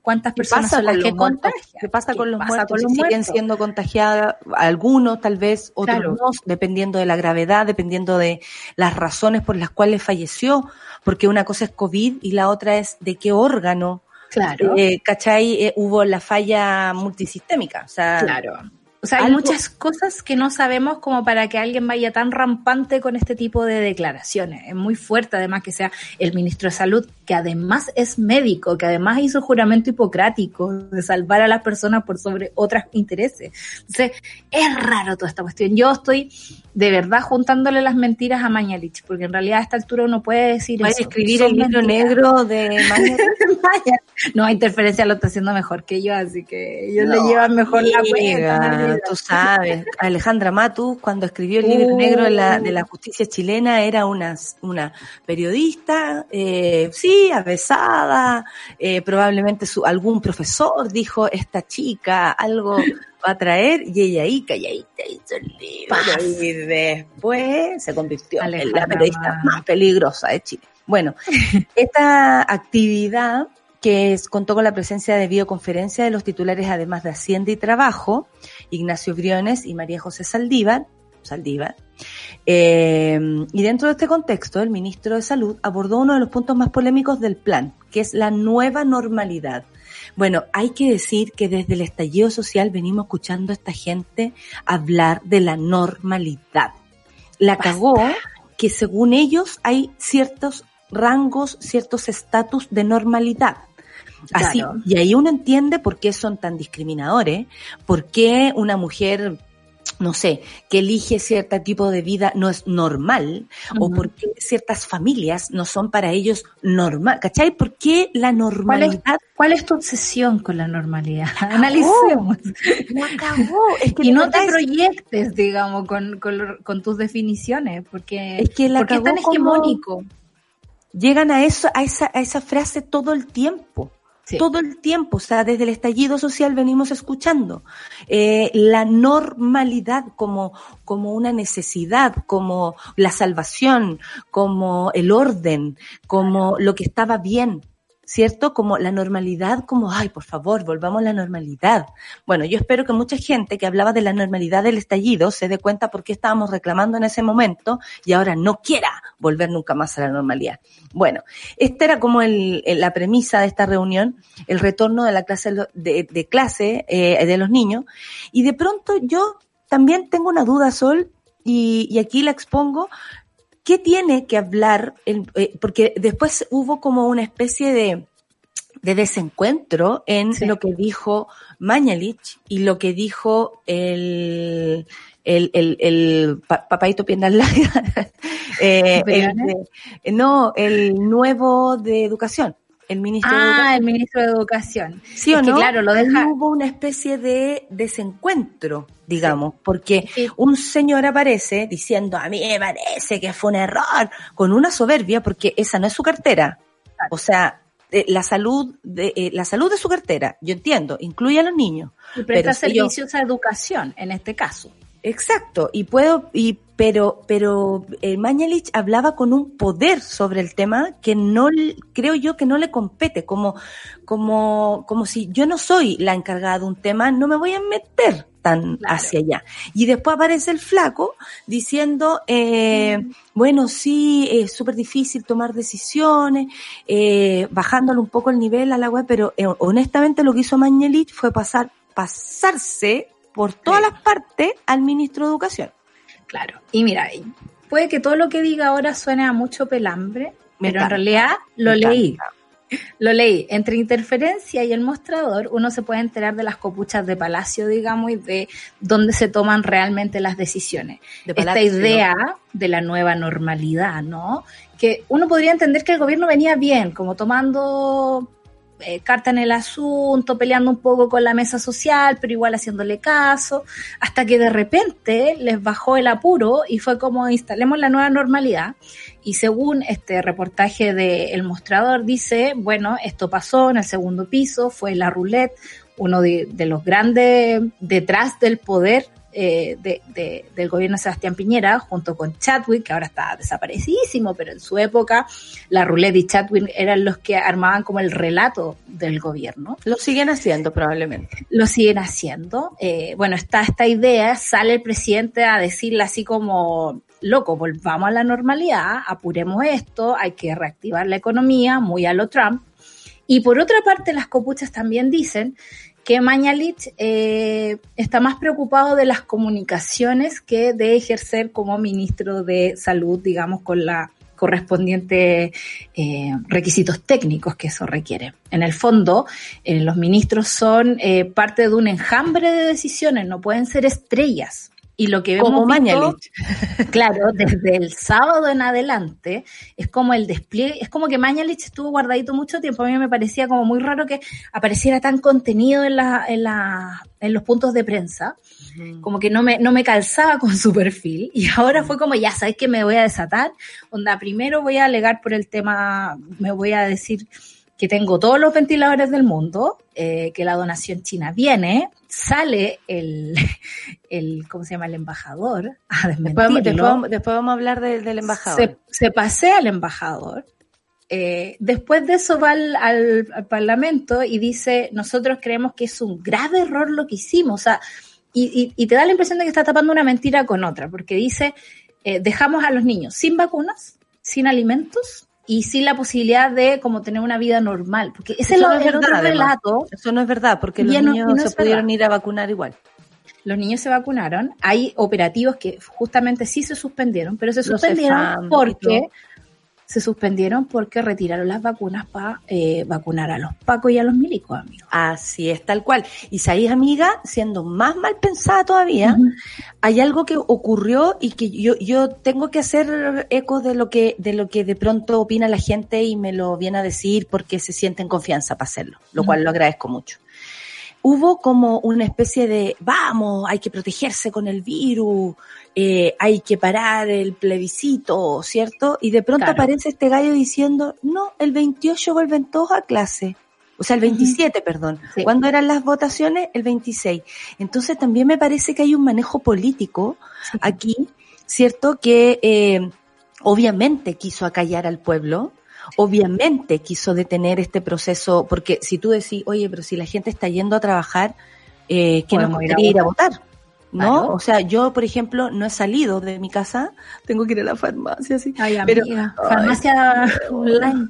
cuántas personas son las que contagian? ¿Qué pasa con los muertos? siguen siendo contagiadas algunos, tal vez otros no, dependiendo de la gravedad, dependiendo de las razones por las cuales falleció. Porque una cosa es COVID y la otra es de qué órgano Claro. Eh, ¿Cachai? Eh, hubo la falla multisistémica. O sea, claro. O sea, hay muchas cosas que no sabemos como para que alguien vaya tan rampante con este tipo de declaraciones. Es muy fuerte además que sea el ministro de Salud, que además es médico, que además hizo juramento hipocrático de salvar a las personas por sobre otros intereses. Entonces, es raro toda esta cuestión. Yo estoy de verdad juntándole las mentiras a Mañalich, porque en realidad a esta altura uno puede decir eso. escribir el libro negro de (laughs) Mañalich? no, interferencia lo está haciendo mejor que yo, así que ellos le llevan mejor la cuenta. Tú sabes, Alejandra Matus, cuando escribió el libro negro de la, de la justicia chilena, era una, una periodista, eh, sí, avesada, eh, probablemente su, algún profesor dijo, esta chica, algo va a traer y ella ahí calladita hizo el libro y después se convirtió en la periodista más peligrosa de Chile. Bueno, (laughs) esta actividad que contó con la presencia de videoconferencia de los titulares además de Hacienda y Trabajo, Ignacio Briones y María José Saldívar, Saldívar. Eh, y dentro de este contexto, el ministro de Salud abordó uno de los puntos más polémicos del plan, que es la nueva normalidad, bueno, hay que decir que desde el estallido social venimos escuchando a esta gente hablar de la normalidad. La cagó que según ellos hay ciertos rangos, ciertos estatus de normalidad. Así, y ahí uno entiende por qué son tan discriminadores, por qué una mujer no sé, que elige cierto tipo de vida no es normal, o porque ciertas familias no son para ellos normal, ¿cachai? ¿Por qué la normalidad? ¿Cuál es, tu obsesión con la normalidad? (laughs) Analicemos. acabó. (laughs) y no te proyectes, digamos, con, con, tus definiciones, porque es que la es tan hegemónico. Llegan a eso, a esa, a esa frase todo el tiempo. Todo el tiempo, o sea, desde el estallido social venimos escuchando eh, la normalidad como, como una necesidad, como la salvación, como el orden, como lo que estaba bien. ¿Cierto? Como la normalidad, como, ay, por favor, volvamos a la normalidad. Bueno, yo espero que mucha gente que hablaba de la normalidad del estallido se dé cuenta por qué estábamos reclamando en ese momento y ahora no quiera volver nunca más a la normalidad. Bueno, esta era como el, la premisa de esta reunión, el retorno de la clase de, clase eh, de los niños. Y de pronto yo también tengo una duda, Sol, y, y aquí la expongo, ¿Qué tiene que hablar? El, eh, porque después hubo como una especie de, de desencuentro en lo que dijo Mañalich y lo que dijo el, el, el, el papaito Piernas (laughs) eh, no, el nuevo de educación el ministro ah, de Educación. el ministro de Educación. Sí o no, claro, lo deja... hubo una especie de desencuentro, digamos, porque un señor aparece diciendo, a mí me parece que fue un error, con una soberbia, porque esa no es su cartera. O sea, eh, la salud de eh, la salud de su cartera, yo entiendo, incluye a los niños. Y presta servicios a educación, en este caso. Exacto, y puedo, y pero, pero eh, Mañalich hablaba con un poder sobre el tema que no, creo yo que no le compete, como, como, como si yo no soy la encargada de un tema, no me voy a meter tan hacia allá. Y después aparece el flaco diciendo, eh, bueno, sí, es súper difícil tomar decisiones, eh, bajándole un poco el nivel a la web, pero eh, honestamente lo que hizo Mañalich fue pasar, pasarse por todas las partes al ministro de Educación. Claro. Y mira, puede que todo lo que diga ahora suene a mucho pelambre, pero en realidad lo leí. (laughs) Lo leí. Entre interferencia y el mostrador, uno se puede enterar de las copuchas de Palacio, digamos, y de dónde se toman realmente las decisiones. Esta idea de la nueva normalidad, ¿no? Que uno podría entender que el gobierno venía bien, como tomando eh, carta en el asunto, peleando un poco con la mesa social, pero igual haciéndole caso, hasta que de repente les bajó el apuro y fue como instalemos la nueva normalidad. Y según este reportaje de El Mostrador, dice, bueno, esto pasó en el segundo piso, fue la roulette, uno de los grandes detrás del poder eh, de, del gobierno de Sebastián Piñera, junto con Chadwick, que ahora está desaparecidísimo, pero en su época la Roulette y Chadwick eran los que armaban como el relato del gobierno. Lo siguen haciendo probablemente. Lo siguen haciendo. Eh, bueno, está esta idea, sale el presidente a decirle así como, loco, volvamos a la normalidad, apuremos esto, hay que reactivar la economía, muy a lo Trump. Y por otra parte, las copuchas también dicen que Mañalich eh, está más preocupado de las comunicaciones que de ejercer como ministro de salud, digamos, con la correspondiente eh, requisitos técnicos que eso requiere. En el fondo, eh, los ministros son parte de un enjambre de decisiones, no pueden ser estrellas. Y lo que vemos como (laughs) claro, desde el sábado en adelante, es como el despliegue, es como que Mañalich estuvo guardadito mucho tiempo. A mí me parecía como muy raro que apareciera tan contenido en, la, en, la, en los puntos de prensa. Como que no me, no me calzaba con su perfil. Y ahora fue como, ya sabes que me voy a desatar. Onda, primero voy a alegar por el tema, me voy a decir que tengo todos los ventiladores del mundo, eh, que la donación china viene, sale el, (laughs) el, ¿cómo se llama? El embajador (laughs) a después, después, vamos a hablar del embajador. Se, pasea al embajador. Eh, después de eso va al, Parlamento y dice, nosotros creemos que es un grave error lo que hicimos. O sea, y, y, te da la impresión de que está tapando una mentira con otra, porque dice, eh, dejamos a los niños sin vacunas, sin alimentos y sin la posibilidad de como tener una vida normal. Porque ese es, el otro relato. Eso no es verdad, porque los niños no se pudieron ir a vacunar igual. Los niños se vacunaron. Hay operativos que justamente sí se suspendieron, pero se suspendieron porque se suspendieron porque retiraron las vacunas para eh, vacunar a los pacos y a los milicos, amigos. Así es, tal cual. Y sabéis, amiga, siendo más mal pensada todavía, hay algo que ocurrió y que yo, yo tengo que hacer eco de lo que, de lo que de pronto opina la gente y me lo viene a decir porque se siente en confianza para hacerlo, lo cual lo agradezco mucho hubo como una especie de, vamos, hay que protegerse con el virus, eh, hay que parar el plebiscito, ¿cierto? Y de pronto aparece este gallo diciendo, no, el 28 vuelven todos a clase. O sea, el 27, perdón. ¿Cuándo eran las votaciones? El 26. Entonces también me parece que hay un manejo político aquí, ¿cierto? Que eh, obviamente quiso acallar al pueblo, obviamente quiso detener este proceso, porque si tú decís, oye, pero si la gente está yendo a trabajar, eh, que no ir, ir a votar. ¿No? O sea, yo, por ejemplo, no he salido de mi casa, tengo que ir a la farmacia, así. Ay, pero, farmacia online.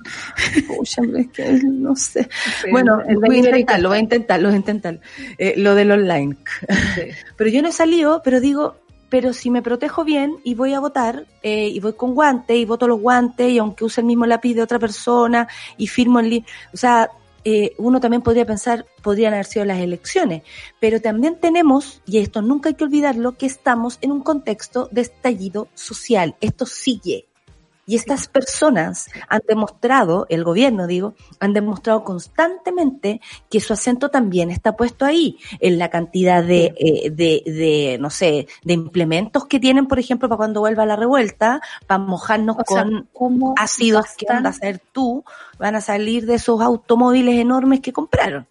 es que no sé. bueno, voy a intentarlo, voy a intentarlo, voy a intentarlo. Eh, lo del online. (laughs) pero yo no he salido, pero digo, pero si me protejo bien y voy a votar, eh, y voy con guantes, y voto los guantes, y aunque use el mismo lápiz de otra persona, y firmo el... O sea, eh, uno también podría pensar, podrían haber sido las elecciones, pero también tenemos, y esto nunca hay que olvidarlo, que estamos en un contexto de estallido social. Esto sigue. Y estas personas han demostrado, el gobierno digo, han demostrado constantemente que su acento también está puesto ahí, en la cantidad de, eh, de, de, no sé, de implementos que tienen, por ejemplo, para cuando vuelva la revuelta, para mojarnos con ácidos que van a hacer tú, van a salir de esos automóviles enormes que compraron.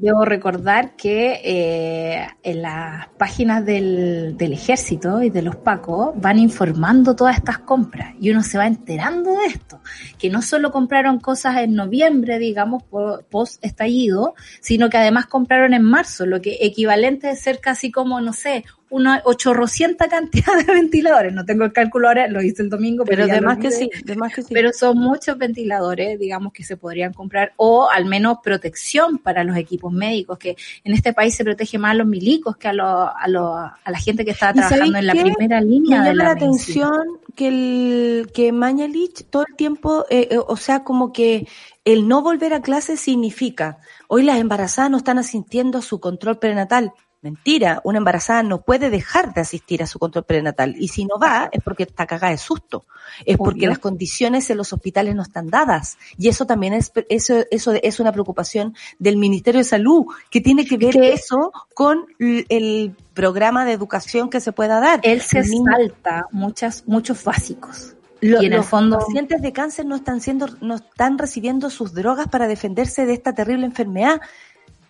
Debo recordar que eh, en las páginas del, del, ejército y de los pacos van informando todas estas compras y uno se va enterando de esto, que no solo compraron cosas en noviembre, digamos, post estallido, sino que además compraron en marzo, lo que equivalente a ser casi como, no sé, una ochorrocienta cantidad de ventiladores. No tengo el cálculo ahora, lo hice el domingo, pero, pero además que sí, además que sí. Pero son muchos ventiladores, digamos, que se podrían comprar o al menos protección para los equipos médicos, que en este país se protege más a los milicos que a, a, a la gente que está trabajando en la primera línea Me de la, la atención que el que Mañalich todo el tiempo, eh, eh, o sea, como que el no volver a clase significa, hoy las embarazadas no están asistiendo a su control prenatal. Mentira, una embarazada no puede dejar de asistir a su control prenatal y si no va es porque está cagada de susto, es porque las condiciones en los hospitales no están dadas y eso también es eso eso es una preocupación del Ministerio de Salud que tiene que ver eso con el programa de educación que se pueda dar. Él se salta muchas muchos básicos. y en los el fondo... pacientes de cáncer no están siendo, no están recibiendo sus drogas para defenderse de esta terrible enfermedad.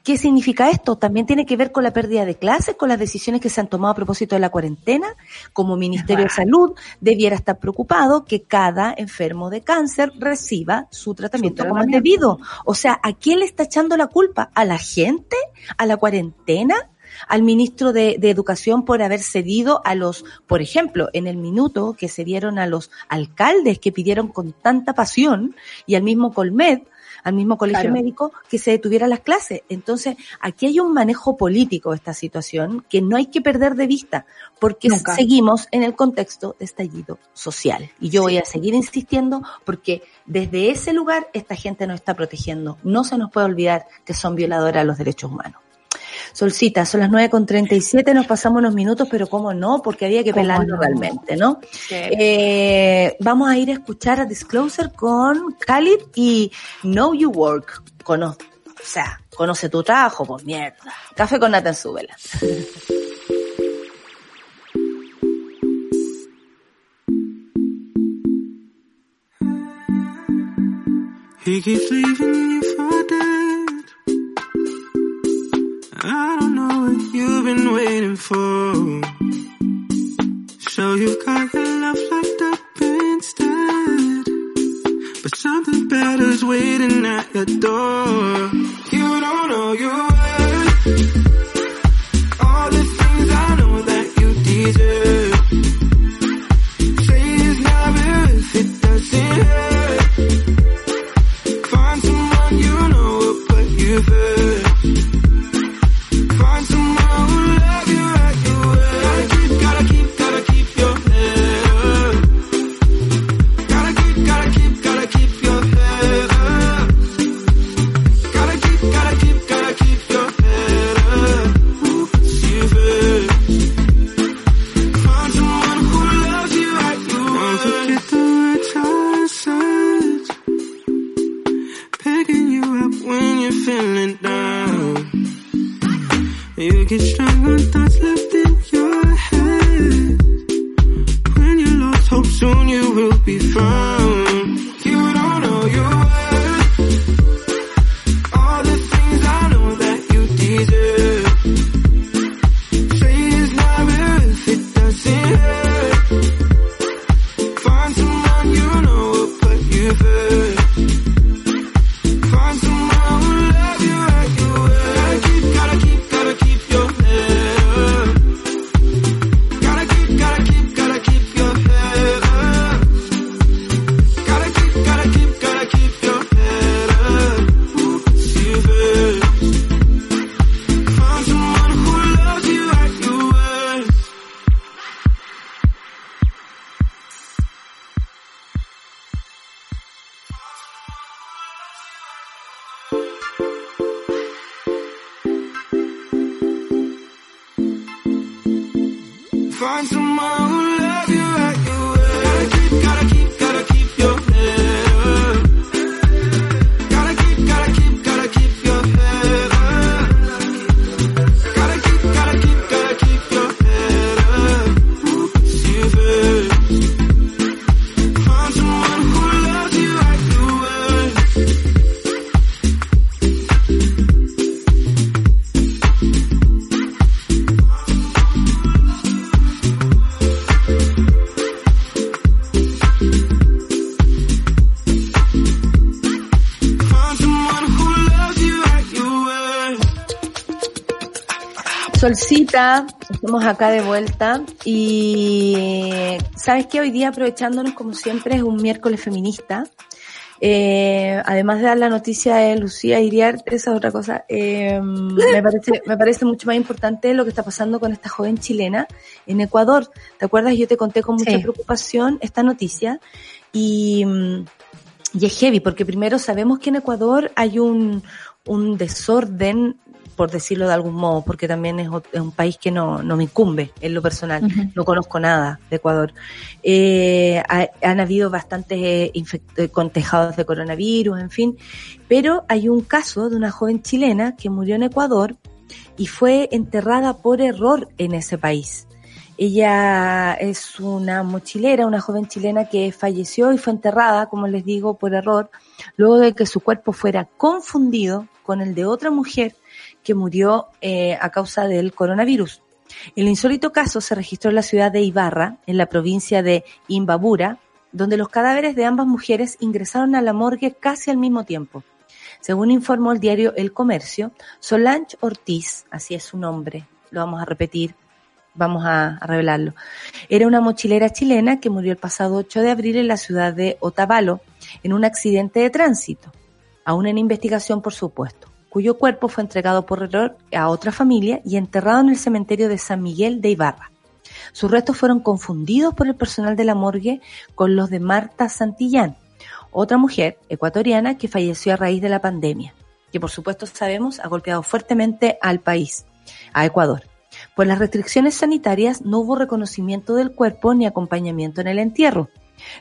¿Qué significa esto? También tiene que ver con la pérdida de clases, con las decisiones que se han tomado a propósito de la cuarentena. Como Ministerio de Salud debiera estar preocupado que cada enfermo de cáncer reciba su tratamiento como es debido. O sea, ¿a quién le está echando la culpa? ¿A la gente? ¿A la cuarentena? al ministro de, de, Educación por haber cedido a los, por ejemplo, en el minuto que se dieron a los alcaldes que pidieron con tanta pasión y al mismo Colmed al mismo colegio médico que se detuvieran las clases. Entonces, aquí hay un manejo político de esta situación que no hay que perder de vista, porque seguimos en el contexto de estallido social. Y yo voy a seguir insistiendo porque desde ese lugar esta gente nos está protegiendo. No se nos puede olvidar que son violadoras de los derechos humanos. Solcita, son las 9 con 37, nos pasamos unos minutos, pero cómo no, porque había que pelarlo realmente, ¿no? Eh, vamos a ir a escuchar a Disclosure con Khalid y Know You Work. Cono o sea, conoce tu trabajo, pues mierda. Café con Nathan Súbela. He keeps leaving you for dead. I don't know what you've been waiting for. So you've got your love locked up instead. But something better's waiting at your door. You don't know you worth all the things I know that you deserve. Say it's not it, doesn't hurt. Solcita, estamos acá de vuelta y sabes que hoy día aprovechándonos como siempre es un miércoles feminista. Eh, además de dar la noticia de Lucía Iriar, esa es otra cosa, eh, me, parece, me parece mucho más importante lo que está pasando con esta joven chilena en Ecuador. ¿Te acuerdas? Yo te conté con mucha preocupación esta noticia y, y es heavy porque primero sabemos que en Ecuador hay un, un desorden por decirlo de algún modo, porque también es, un país que no, no, me incumbe en lo personal. No conozco nada de Ecuador. Eh, han habido bastantes eh, eh, contejados de coronavirus, en fin, pero hay un caso de una joven chilena que murió en Ecuador y fue enterrada por error en ese país. Ella es una mochilera, una joven chilena que falleció y fue enterrada, como les digo, por error, luego de que su cuerpo fuera confundido con el de otra mujer que murió eh, a causa del coronavirus. El insólito caso se registró en la ciudad de Ibarra, en la provincia de Imbabura, donde los cadáveres de ambas mujeres ingresaron a la morgue casi al mismo tiempo. Según informó el diario El Comercio, Solange Ortiz, así es su nombre, lo vamos a repetir, vamos a, revelarlo, era una mochilera chilena que murió el pasado 8 de abril en la ciudad de Otavalo en un accidente de tránsito, aún en investigación por supuesto cuyo cuerpo fue entregado por error a otra familia y enterrado en el cementerio de San Miguel de Ibarra. Sus restos fueron confundidos por el personal de la morgue con los de Marta Santillán, otra mujer ecuatoriana que falleció a raíz de la pandemia, que por supuesto sabemos ha golpeado fuertemente al país, a Ecuador. Por las restricciones sanitarias no hubo reconocimiento del cuerpo ni acompañamiento en el entierro,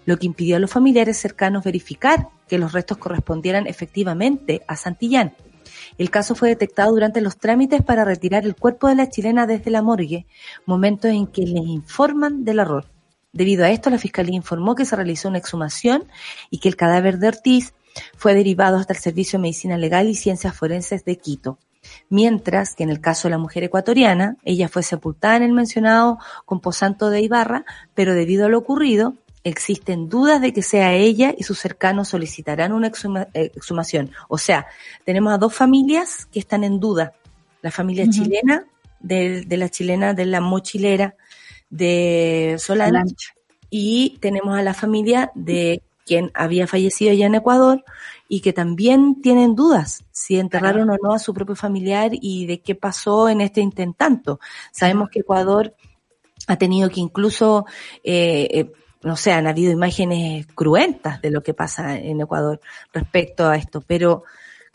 lo que impidió a los familiares cercanos verificar que los restos correspondieran efectivamente a Santillán, el caso fue detectado durante los trámites para retirar el cuerpo de la chilena desde la morgue, momento en que les informan del error. Debido a esto, la Fiscalía informó que se realizó una exhumación y que el cadáver de Ortiz fue derivado hasta el Servicio de Medicina Legal y Ciencias Forenses de Quito. Mientras que en el caso de la mujer ecuatoriana, ella fue sepultada en el mencionado composanto de Ibarra, pero debido a lo ocurrido, existen dudas de que sea ella y sus cercanos solicitarán una eh, exhumación. O sea, tenemos a dos familias que están en duda. La familia chilena, de, la chilena de la mochilera de Solange, y tenemos a la familia de quien había fallecido ya en Ecuador y que también tienen dudas si enterraron o no a su propio familiar y de qué pasó en este intentanto. Sabemos que Ecuador ha tenido que incluso eh, eh no sé, han habido imágenes cruentas de lo que pasa en Ecuador respecto a esto, pero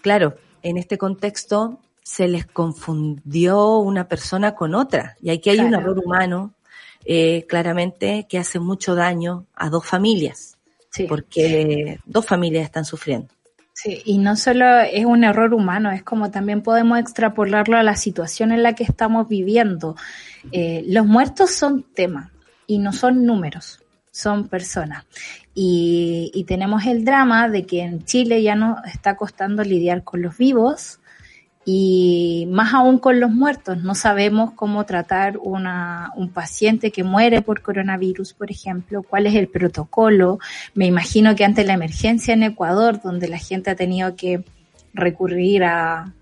claro, en este contexto se les confundió una persona con otra y aquí hay un error humano eh, claramente que hace mucho daño a dos familias, porque dos familias están sufriendo. Sí, y no solo es un error humano, es como también podemos extrapolarlo a la situación en la que estamos viviendo. Eh, los muertos son tema y no son números son personas. Y, tenemos el drama de que en Chile ya nos está costando lidiar con los vivos y más aún con los muertos. No sabemos cómo tratar una, un paciente que muere por coronavirus, por ejemplo, cuál es el protocolo. Me imagino que ante la emergencia en Ecuador, donde la gente ha tenido que recurrir a,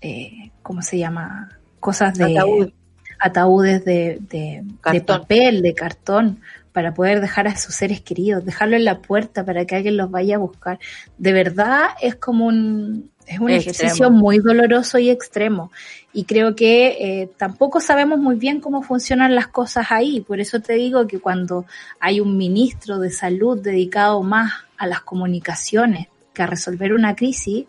eh, ¿cómo se llama? Cosas de... Ataúdes de, de, de papel, de cartón, para poder dejar a sus seres queridos, dejarlo en la puerta para que alguien los vaya a buscar. De verdad es como un, es un ejercicio muy doloroso y extremo. Y creo que eh, tampoco sabemos muy bien cómo funcionan las cosas ahí. Por eso te digo que cuando hay un ministro de salud dedicado más a las comunicaciones que a resolver una crisis,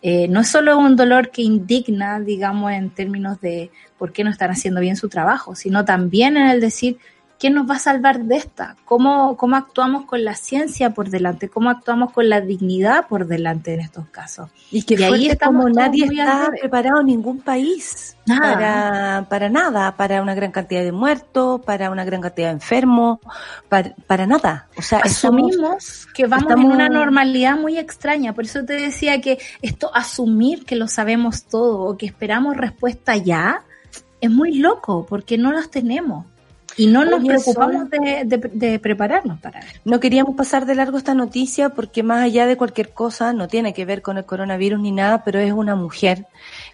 eh, no es solo un dolor que indigna, digamos, en términos de por qué no están haciendo bien su trabajo, sino también en el decir, ¿Quién nos va a salvar de esta? ¿Cómo, ¿Cómo actuamos con la ciencia por delante? ¿Cómo actuamos con la dignidad por delante en estos casos? Y que ahí es como nadie está preparado en ningún país Para, para nada, para una gran cantidad de muertos, para una gran cantidad de enfermos, para, nada. O sea, asumimos que vamos en una normalidad muy extraña. Por eso te decía que esto asumir que lo sabemos todo o que esperamos respuesta ya es muy loco porque no las tenemos. Y no nos preocupamos de, prepararnos para eso. No queríamos pasar de largo esta noticia porque más allá de cualquier cosa, no tiene que ver con el coronavirus ni nada, pero es una mujer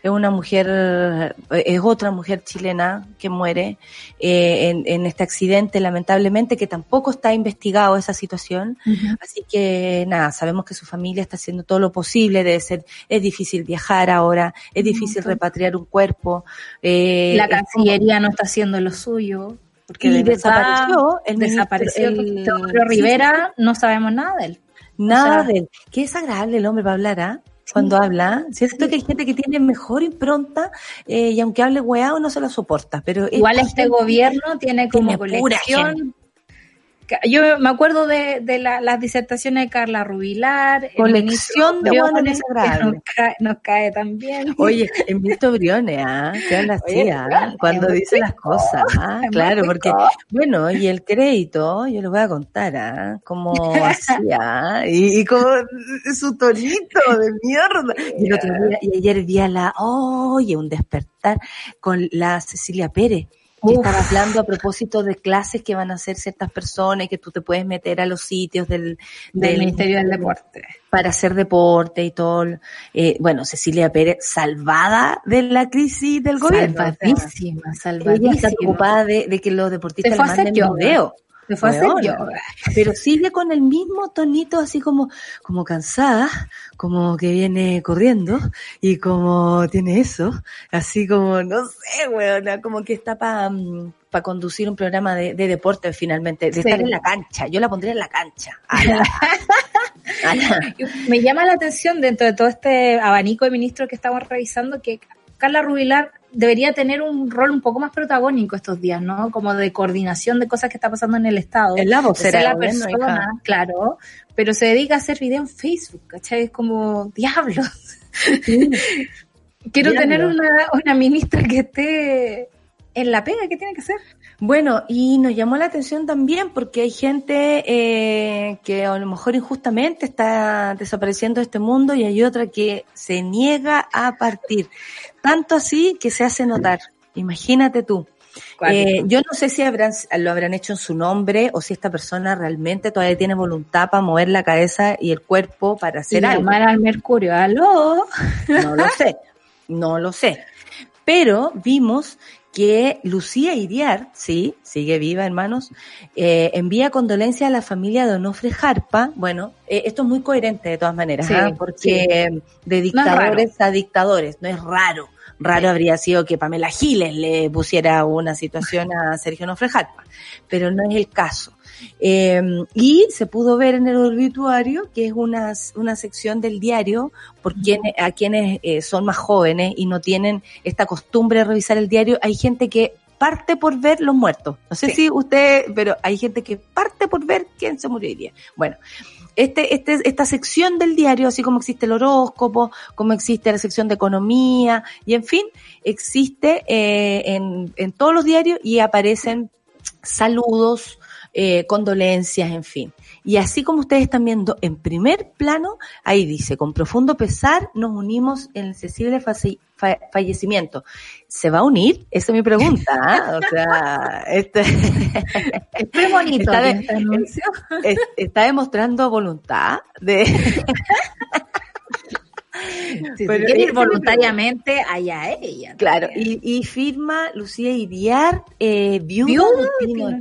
es una mujer, es otra mujer chilena que muere eh, en, en, este accidente, lamentablemente, que tampoco está investigado esa situación. Así que nada, sabemos que su familia está haciendo todo lo posible, debe ser, es difícil viajar ahora, es difícil repatriar un cuerpo. Eh, la Cancillería no está haciendo lo suyo. Porque y desapareció el desapareció el, Rivera, no sabemos nada de él. Nada de él. Qué desagradable el hombre para hablar, ¿ah? Cuando habla, ¿cierto? Que hay gente que tiene mejor impronta eh, y aunque hable weado no se lo soporta. Pero Igual este gobierno tiene como colección yo me acuerdo de, de la, las disertaciones de Carla Rubilar. Colección de buenos nos, cae, nos cae también. Oye, en Milton Briones, ¿ah? ¿Qué habla así, ah? Cuando dice las cosas, ¿ah? Claro, porque, bueno, y el crédito, yo lo voy a contar, ¿ah? Como (laughs) hacía, y, y, como su tonito de mierda. Y, el otro día, y ayer vi a la, oye, un despertar con la Cecilia Pérez que estaba hablando a propósito de clases que van a hacer ciertas personas y que tú te puedes meter a los sitios del, del, Ministerio del Deporte. Para hacer deporte y todo. Eh, bueno, Cecilia Pérez, salvada de la crisis del gobierno. Salvadísima, salvadísima. está preocupada de, que los deportistas le manden video. Se fue a hacer Pero sigue con el mismo tonito así como, como cansada, como que viene corriendo y como tiene eso, así como, no sé, weona, como que está para mm, para conducir un programa de, deporte finalmente, de estar en la cancha. Yo la pondría en la cancha. (laughs) Me llama la atención dentro de todo este abanico de ministros que estamos revisando que Carla Rubilar debería tener un rol un poco más protagónico estos días, ¿no? Como de coordinación de cosas que está pasando en el Estado. Es la vocera. la persona, claro, pero se dedica a hacer video en Facebook, ¿cachai? Es como, diablos. (laughs) Quiero tener una, una ministra que esté en la pega, ¿qué tiene que ser? Bueno, y nos llamó la atención también porque hay gente eh, que a lo mejor injustamente está desapareciendo de este mundo y hay otra que se niega a partir. Tanto así que se hace notar. Imagínate tú. Eh, yo no sé si habrán, lo habrán hecho en su nombre o si esta persona realmente todavía tiene voluntad para mover la cabeza y el cuerpo para hacer algo. Llamar al Mercurio, aló. No lo sé, no lo sé. Pero vimos que Lucía Iriar, sí, sigue viva, hermanos, eh, envía condolencias a la familia de Onofre Jarpa. Bueno, eh, esto es muy coherente de todas maneras, ¿ah? porque de dictadores a dictadores, no es raro. Raro habría sido que Pamela Giles le pusiera una situación a Sergio Onofre Jarpa, pero no es el caso. Eh, y se pudo ver en el obituario, que es una, una sección del diario, por quienes, a quienes eh, son más jóvenes y no tienen esta costumbre de revisar el diario, hay gente que parte por ver los muertos. No sé si usted, pero hay gente que parte por ver quién se murió hoy día. Bueno, este, este, esta sección del diario, así como existe el horóscopo, como existe la sección de economía, y en fin, existe eh, en, en todos los diarios y aparecen saludos, eh, condolencias, en fin. Y así como ustedes están viendo en primer plano, ahí dice, con profundo pesar nos unimos en el sensible fallecimiento. ¿Se va a unir? Esa es mi pregunta. ¿ah? O sea, (laughs) este, es bonito está, este está demostrando voluntad de (laughs) (laughs) si pero ir voluntariamente, allá ella. Claro, y, firma Lucía Iriar, eh, viuda,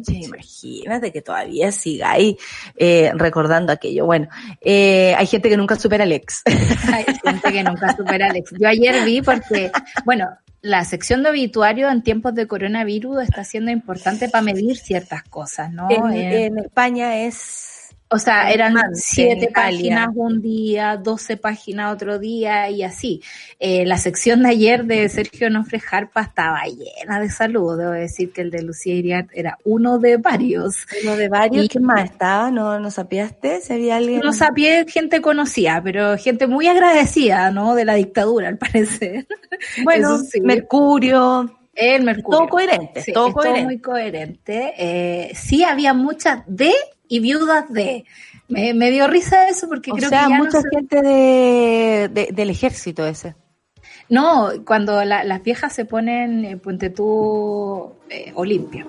Imagínate que todavía sigáis eh, recordando aquello. Bueno, eh, hay gente que nunca supera al ex. (laughs) hay gente que nunca supera al ex. Yo ayer vi porque, bueno, la sección de obituario en tiempos de coronavirus está siendo importante para medir ciertas cosas, ¿no? en eh, España es o sea, eran siete páginas un día, doce páginas otro día y así. Eh, la sección de ayer de Sergio Nofre Jarpa estaba llena de saludos. Debo decir que el de Lucía Iriart era uno de varios. Uno de varios. ¿Quién más estaba? ¿No, no sapiaste? ¿Se había alguien? No sabía gente conocida, pero gente muy agradecida, ¿no? De la dictadura, al parecer. (laughs) Bueno, Mercurio. El Mercurio. Todo coherente. todo, coherente. muy coherente. Eh, sí había muchas de y viudas de. Me, me dio risa eso porque creo que ya mucha gente de, del ejército ese. No, cuando las viejas se ponen, eh, ponte tú, eh, Olimpia.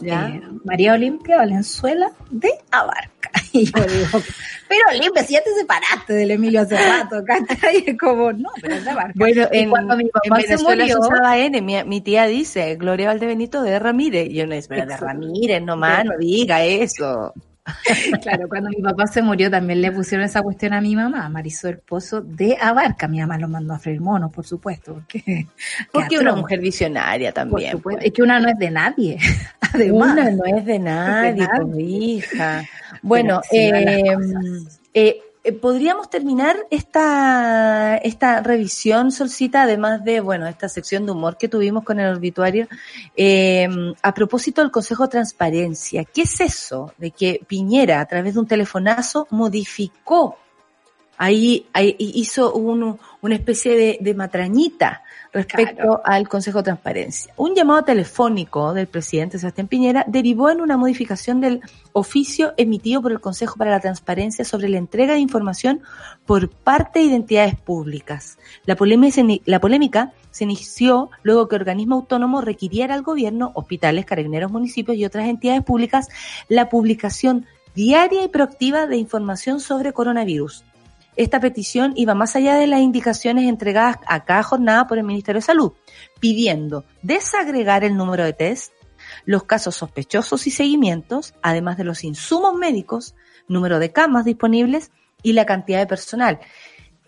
¿Ya? Eh, María Olimpia Valenzuela de Abarca. (laughs) Y yo digo, pero limpia, si ya te separaste del Emilio hace rato, ¿cachai? Es como, no, pero es la marca. Bueno, Y en, cuando mi papá en se Venezuela se murió, usaba N. Mi, mi tía dice, Gloria Valdebenito de Ramírez. Y yo no es, pero de. Ramírez, nomás, no diga eso. (laughs) Claro, cuando mi papá se murió también le pusieron esa cuestión a mi mamá, Marisol Pozo de Abarca. Mi mamá lo mandó a freír monos, por supuesto, porque, Porque que una mujer visionaria por también. supuesto. pues. Es que una no es de nadie, (laughs) además. Una no es de nadie, nadie. pues, hija. Bueno, eh, eh, podríamos terminar esta, esta revisión, Solcita, además de, bueno, esta sección de humor que tuvimos con el obituario, eh, a propósito del Consejo de Transparencia. ¿Qué es eso de que Piñera, a través de un telefonazo, modificó ahí, ahí hizo un- una especie de matrañita respecto al Consejo de Transparencia. Un llamado telefónico del presidente Sebastián Piñera derivó en una modificación del oficio emitido por el Consejo para la Transparencia sobre la entrega de información por parte de identidades públicas. La polémica, la polémica se inició luego que organismo autónomo requiriera al gobierno, hospitales, carabineros, municipios y otras entidades públicas la publicación diaria y proactiva de información sobre coronavirus. Esta petición iba más allá de las indicaciones entregadas a cada jornada por el Ministerio de Salud, pidiendo desagregar el número de test, los casos sospechosos y seguimientos, además de los insumos médicos, número de camas disponibles y la cantidad de personal.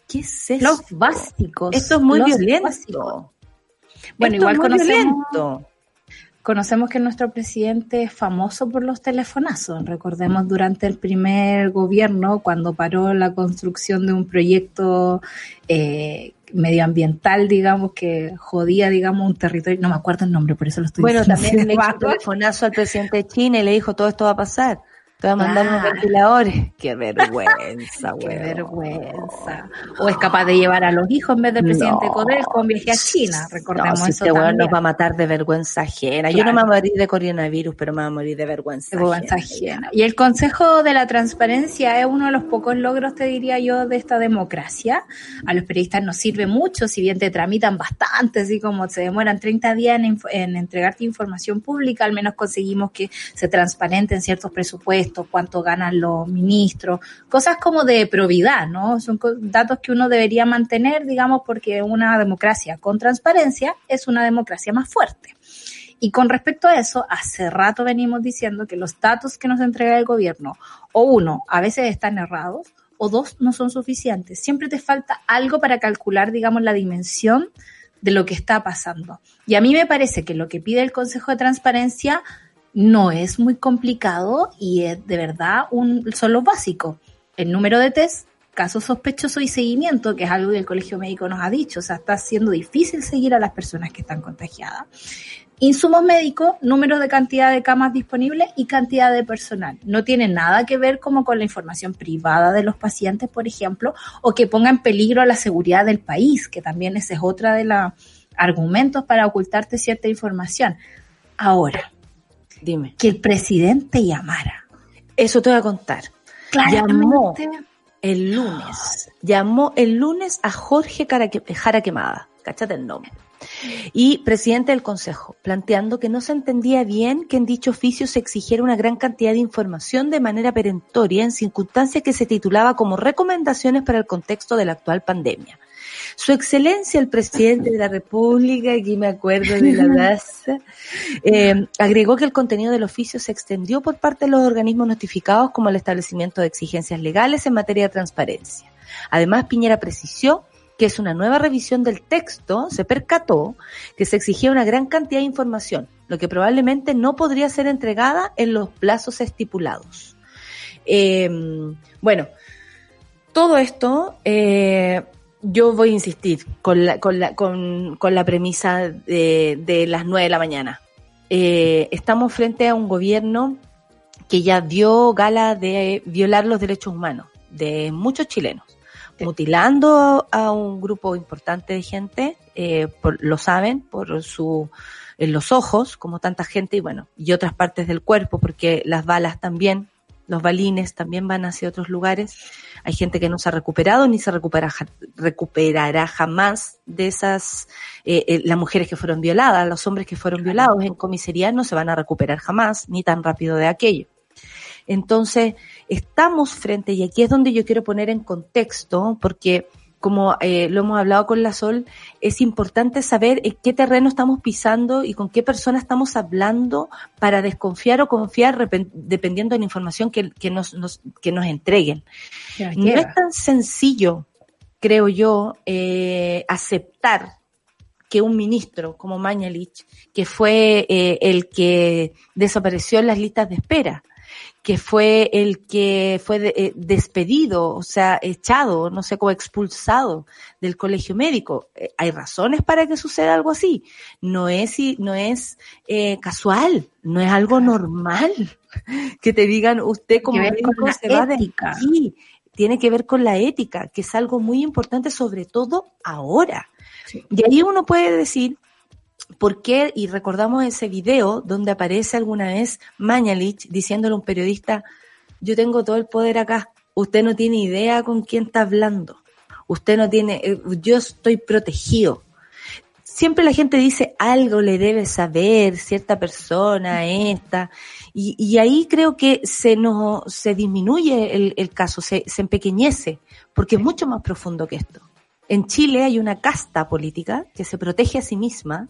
¿Qué es eso? Los básicos. Esto es muy violento. básicos. Bueno, Esto igual es muy conocemos, violento. Conocemos que nuestro presidente es famoso por los telefonazos. Recordemos durante el primer gobierno, cuando paró la construcción de un proyecto eh, medioambiental, digamos, que jodía, digamos, un territorio. No me acuerdo el nombre, por eso lo estoy Bueno, diciendo. también le (laughs) hizo un telefonazo al presidente de China y le dijo todo esto va a pasar. Te voy a mandar unos ventiladores. Qué vergüenza, (laughs) Qué güey. vergüenza. O es capaz de llevar a los hijos en vez del presidente No. Codel con viaje a China. Recordemos no, si eso este weón también. nos va a matar de vergüenza ajena. Yo no me voy a morir de coronavirus, pero me voy a morir de vergüenza, De vergüenza ajena. ajena. Y el Consejo de la Transparencia es uno de los pocos logros, te diría yo, de esta democracia. A los periodistas nos sirve mucho, si bien te tramitan bastante, así como se demoran 30 días en, en entregarte información pública, al menos conseguimos que se transparenten ciertos presupuestos, cuánto ganan los ministros, cosas como de probidad, ¿no? Son datos que uno debería mantener, digamos, porque una democracia con transparencia es una democracia más fuerte. Y con respecto a eso, hace rato venimos diciendo que los datos que nos entrega el gobierno, o uno, a veces están errados, o dos, no son suficientes. Siempre te falta algo para calcular, digamos, la dimensión de lo que está pasando. Y a mí me parece que lo que pide el Consejo de Transparencia no es muy complicado y es de verdad un, son los básicos. El número de test, casos sospechosos y seguimiento, que es algo que el Colegio Médico nos ha dicho. O sea, está siendo difícil seguir a las personas que están contagiadas. Insumos médicos, número de cantidad de camas disponibles y cantidad de personal. No tiene nada que ver como con la información privada de los pacientes, por ejemplo, o que ponga en peligro la seguridad del país, que también ese es otra de los argumentos para ocultarte cierta información. Ahora, Dime. que el presidente llamara. Eso te voy a contar. Llamó el lunes. Llamó el lunes a Jorge Jara Quemada. Cáchate el nombre. Y presidente del Consejo, planteando que no se entendía bien que en dicho oficio se exigiera una gran cantidad de información de manera perentoria en circunstancias que se titulaba como recomendaciones para el contexto de la actual pandemia. Su excelencia, el presidente de la República, aquí me acuerdo de la DASA, (laughs) eh, agregó que el contenido del oficio se extendió por parte de los organismos notificados como el establecimiento de exigencias legales en materia de transparencia. Además, Piñera precisó que es una nueva revisión del texto, se percató que se exigía una gran cantidad de información, lo que probablemente no podría ser entregada en los plazos estipulados. Eh, bueno, todo esto, eh, yo voy a insistir con la, con la, con, con la premisa de, de las nueve de la mañana. Eh, estamos frente a un gobierno que ya dio gala de violar los derechos humanos de muchos chilenos, mutilando a un grupo importante de gente, eh, por, lo saben, por su en los ojos, como tanta gente, y bueno, y otras partes del cuerpo, porque las balas también, los balines también van hacia otros lugares. Hay gente que no se ha recuperado ni se recupera, recuperará jamás de esas, eh, eh, las mujeres que fueron violadas, los hombres que fueron violados en comisaría no se van a recuperar jamás, ni tan rápido de aquello. Entonces, estamos frente, y aquí es donde yo quiero poner en contexto, porque como eh, lo hemos hablado con la Sol, es importante saber en qué terreno estamos pisando y con qué persona estamos hablando para desconfiar o confiar dependiendo de la información que, nos, que nos entreguen. No es tan sencillo, creo yo, eh, aceptar que un ministro como Mañalich, que fue eh, el que desapareció en las listas de espera, que fue el que fue eh, despedido, o sea, echado, no sé cómo expulsado del colegio médico. Eh, hay razones para que suceda algo así. No es, no es eh, casual, no es algo normal (laughs) que te digan usted como médico se va de aquí. Tiene que ver con la ética, que es algo muy importante, sobre todo ahora. Y ahí uno puede decir, ¿Por qué? Y recordamos ese video donde aparece alguna vez Mañalich diciéndole a un periodista, yo tengo todo el poder acá, usted no tiene idea con quién está hablando, usted no tiene, eh, yo estoy protegido. Siempre la gente dice algo le debe saber cierta persona, esta, y, ahí creo que se nos, se disminuye el, el caso, se, se empequeñece, porque es mucho más profundo que esto. En Chile hay una casta política que se protege a sí misma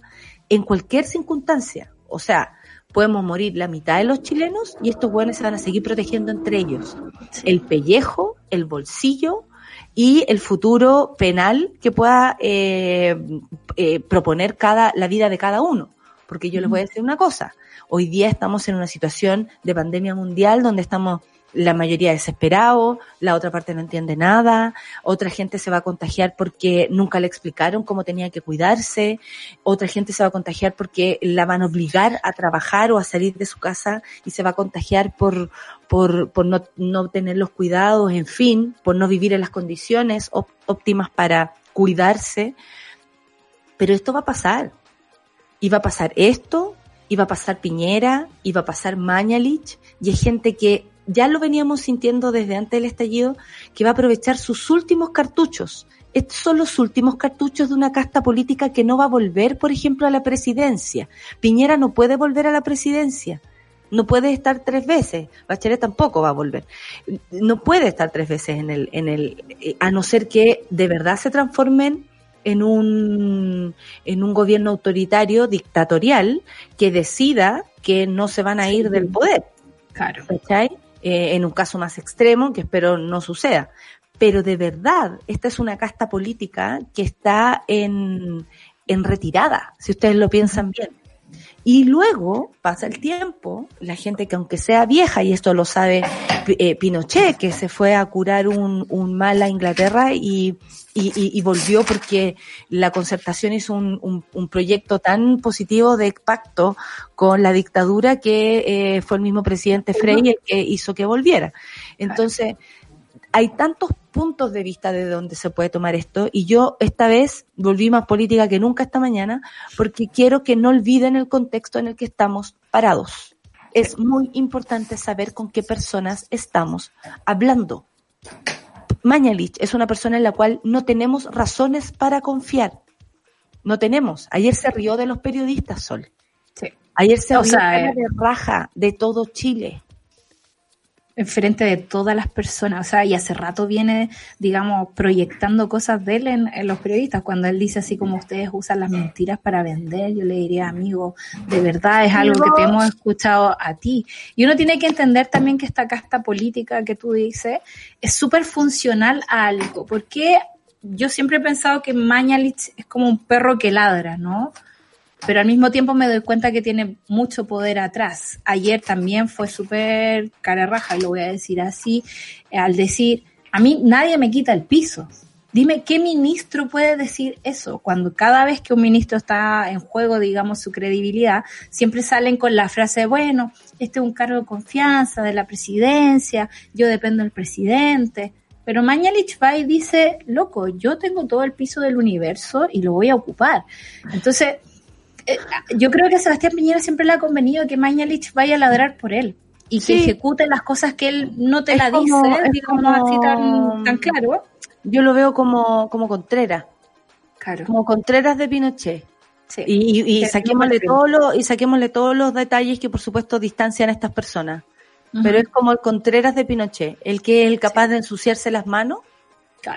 en cualquier circunstancia. O sea, podemos morir la mitad de los chilenos y estos buenos se van a seguir protegiendo entre ellos. El pellejo, el bolsillo y el futuro penal que pueda eh, eh, proponer cada, la vida de cada uno. Porque yo les voy a decir una cosa. Hoy día estamos en una situación de pandemia mundial donde estamos la mayoría desesperado, la otra parte no entiende nada, otra gente se va a contagiar porque nunca le explicaron cómo tenía que cuidarse, otra gente se va a contagiar porque la van a obligar a trabajar o a salir de su casa y se va a contagiar por, por, por no, no tener los cuidados, en fin, por no vivir en las condiciones óptimas para cuidarse. Pero esto va a pasar. Y va a pasar esto, va a pasar Piñera, va a pasar Mañalich, y hay gente que ya lo veníamos sintiendo desde antes del estallido, que va a aprovechar sus últimos cartuchos. Estos son los últimos cartuchos de una casta política que no va a volver, por ejemplo, a la presidencia. Piñera no puede volver a la presidencia. No puede estar tres veces. Bachelet tampoco va a volver. No puede estar tres veces en el, en el, a no ser que de verdad se transformen en un, en un gobierno autoritario, dictatorial, que decida que no se van a ir del poder. Claro. Eh, en un caso más extremo, que espero no suceda. Pero de verdad, esta es una casta política que está en, en retirada, si ustedes lo piensan bien. Y luego pasa el tiempo, la gente que aunque sea vieja, y esto lo sabe eh, Pinochet, que se fue a curar un, un mal a Inglaterra y, y, y, volvió porque la concertación hizo un, un, proyecto tan positivo de pacto con la dictadura que eh, fue el mismo presidente Frey el que hizo que volviera. Entonces, hay tantos puntos de vista de donde se puede tomar esto y yo esta vez volví más política que nunca esta mañana porque quiero que no olviden el contexto en el que estamos parados. Es muy importante saber con qué personas estamos hablando. Mañalich es una persona en la cual no tenemos razones para confiar. No tenemos. Ayer se rió de los periodistas, Sol. Sí. Ayer se rió eh, de raja de todo Chile enfrente de todas las personas, o sea, y hace rato viene, digamos, proyectando cosas de él en, los periodistas, cuando él dice así como ustedes usan las mentiras para vender, yo le diría, amigo, de verdad es algo que te hemos escuchado a ti. Y uno tiene que entender también que esta casta política que tú dices es súper funcional a algo, porque yo siempre he pensado que Mañalich es como un perro que ladra, ¿no? Pero al mismo tiempo me doy cuenta que tiene mucho poder atrás. Ayer también fue súper cara raja, lo voy a decir así, al decir, a mí nadie me quita el piso. Dime, ¿qué ministro puede decir eso? Cuando cada vez que un ministro está en juego, digamos, su credibilidad, siempre salen con la frase, bueno, este es un cargo de confianza de la presidencia, yo dependo del presidente. Pero Mañalich va dice, loco, yo tengo todo el piso del universo y lo voy a ocupar. Entonces, eh, yo creo que a Sebastián Piñera siempre le ha convenido que Mañalich vaya a ladrar por él y que ejecute las cosas que él no te la dice, digamos así tan, claro. Yo lo veo como, como Contreras. Claro. Como Contreras de Pinochet. Y, y, saquémosle todos los, y saquémosle todos los detalles que por supuesto distancian a estas personas. pero es como el Contreras de Pinochet, el que es el capaz de ensuciarse las manos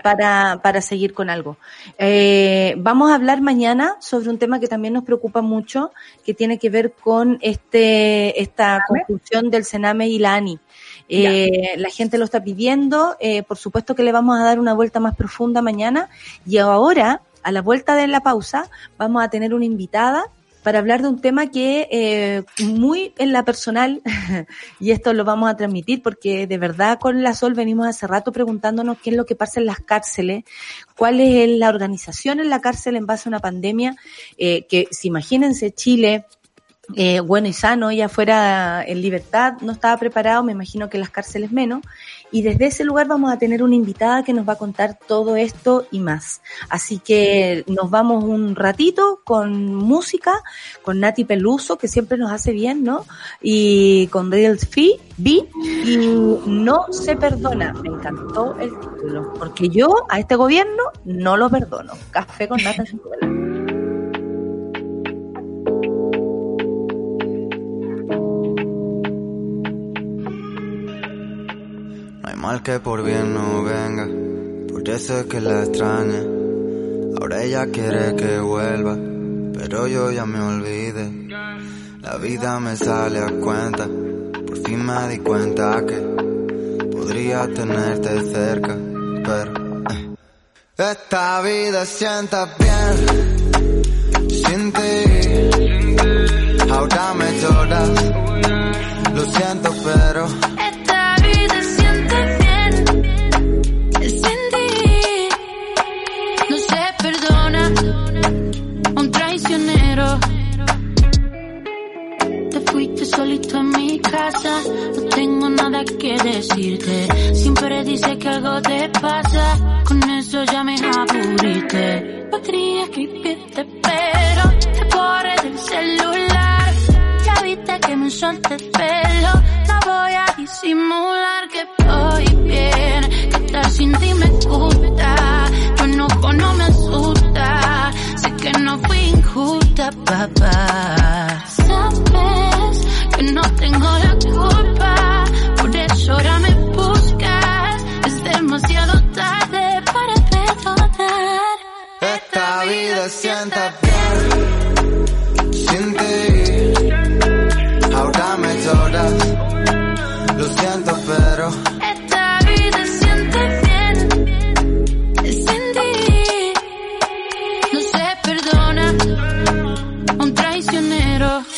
para, para seguir con algo. Eh, vamos a hablar mañana sobre un tema que también nos preocupa mucho, que tiene que ver con este esta conclusión del Sename y la ANI. Eh, la gente lo está pidiendo, eh, por supuesto que le vamos a dar una vuelta más profunda mañana y ahora, a la vuelta de la pausa, vamos a tener una invitada para hablar de un tema que eh, muy en la personal, (laughs) y esto lo vamos a transmitir porque de verdad con la Sol venimos hace rato preguntándonos qué es lo que pasa en las cárceles, cuál es la organización en la cárcel en base a una pandemia, eh, que si imagínense Chile, eh, bueno y sano, ya fuera en libertad, no estaba preparado, me imagino que las cárceles menos, y desde ese lugar vamos a tener una invitada que nos va a contar todo esto y más. Así que nos vamos un ratito con música, con Nati Peluso, que siempre nos hace bien, ¿no? Y con Real Fee, B, y No se perdona. Me encantó el título, porque yo a este gobierno no lo perdono. Café con nata mal que por bien no venga, por eso es que la extraña. Ahora ella quiere que vuelva, pero yo ya me olvidé. La vida me sale a cuenta, por fin me di cuenta que podría tenerte cerca, pero eh. esta vida sienta bien sin ti. Ahora me lloras, lo siento, pero nada que decirte. Siempre dice que algo te pasa, con eso ya me aburriste. Podría escribirte, pero te corre del celular. Ya viste que me solté el pelo, no voy a disimular que voy bien. Que estar sin ti me gusta, tu enojo no me asusta. Sé que no fui injusta, papá.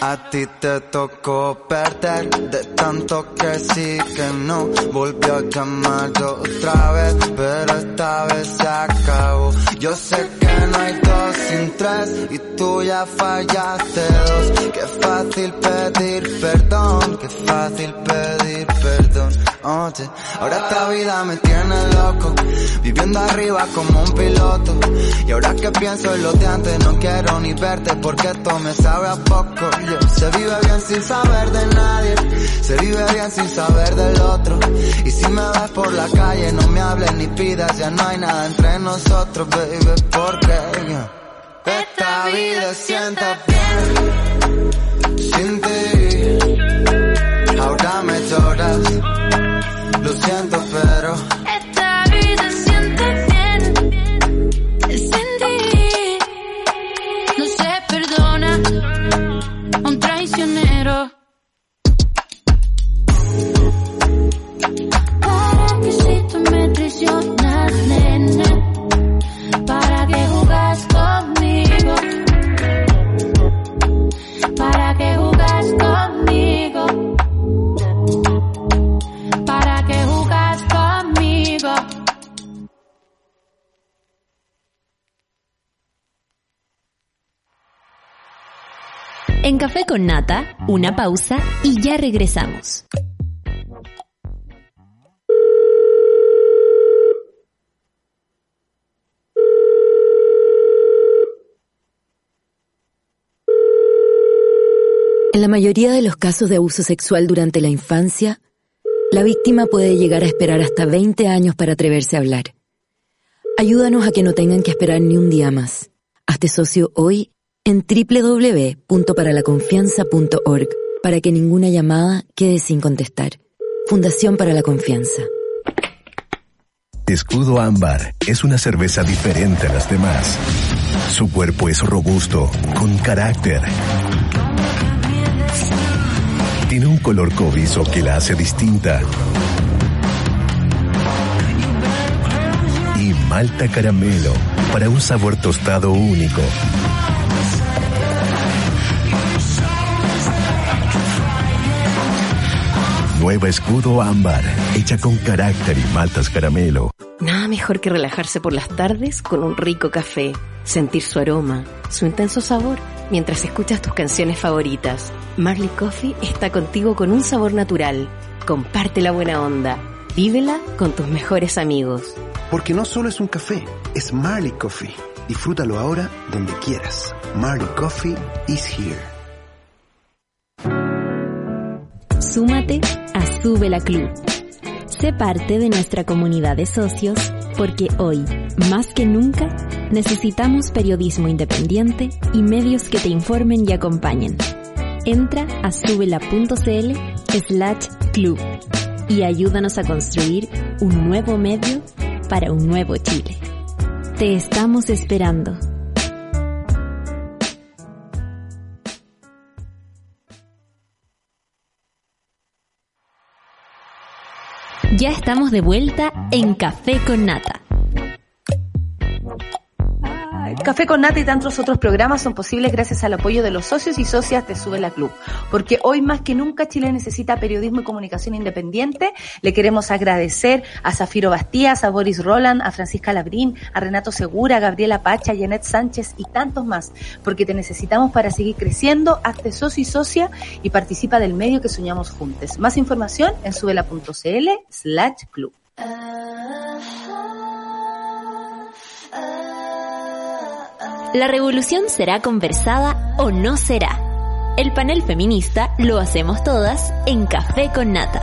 A ti te tocó perder de tanto que sí que no. Volvió a llamar otra vez, pero esta vez se acabó. Yo sé que no hay dos sin tres y tú ya fallaste dos. Qué fácil pedir perdón, qué fácil pedir perdón. Oye, ahora esta vida me tiene loco, viviendo arriba como un piloto. Y ahora que pienso en lo de antes, no quiero ni verte porque esto me sabe a poco. Se vive bien sin saber de nadie, se vive bien sin saber del otro. Y si me ves por la calle, no me hables ni pidas, ya no hay nada entre nosotros, baby, porque esta vida sienta bien sin ti. Ahora me lloras, Café con Nata, una pausa y ya regresamos. En la mayoría de los casos de abuso sexual durante la infancia, la víctima puede llegar a esperar hasta 20 años para atreverse a hablar. Ayúdanos a que no tengan que esperar ni un día más. Hazte socio hoy en www.paralaconfianza.org para que ninguna llamada quede sin contestar. Fundación para la Confianza. Escudo Ámbar es una cerveza diferente a las demás. Su cuerpo es robusto, con carácter. Tiene un color cobrizo que la hace distinta. Y malta caramelo para un sabor tostado único. Nueva escudo ámbar, hecha con carácter y maltas caramelo. Nada mejor que relajarse por las tardes con un rico café, sentir su aroma, su intenso sabor, mientras escuchas tus canciones favoritas. Marley Coffee está contigo con un sabor natural. Comparte la buena onda. Vívela con tus mejores amigos. Porque no solo es un café, es Marley Coffee. Disfrútalo ahora donde quieras. Marley Coffee is here. Súmate a Sube la Club. Sé parte de nuestra comunidad de socios porque hoy, más que nunca, necesitamos periodismo independiente y medios que te informen y acompañen. Entra a subela.cl slash club y ayúdanos a construir un nuevo medio para un nuevo Chile. Te estamos esperando. Ya estamos de vuelta en Café con Nata. Café con Nata y tantos otros programas son posibles gracias al apoyo de los socios y socias de Sube la Club. Porque hoy más que nunca Chile necesita periodismo y comunicación independiente. Le queremos agradecer a Zafiro Bastías, a Boris Roland, a Francisca Labrín, a Renato Segura, a Gabriela Pacha, a Janet Sánchez y tantos más. Porque te necesitamos para seguir creciendo. Hazte socio y socia y participa del medio que soñamos juntos. Más información en subela.cl slash club. La revolución será conversada o no será. El panel feminista lo hacemos todas en Café con Nata.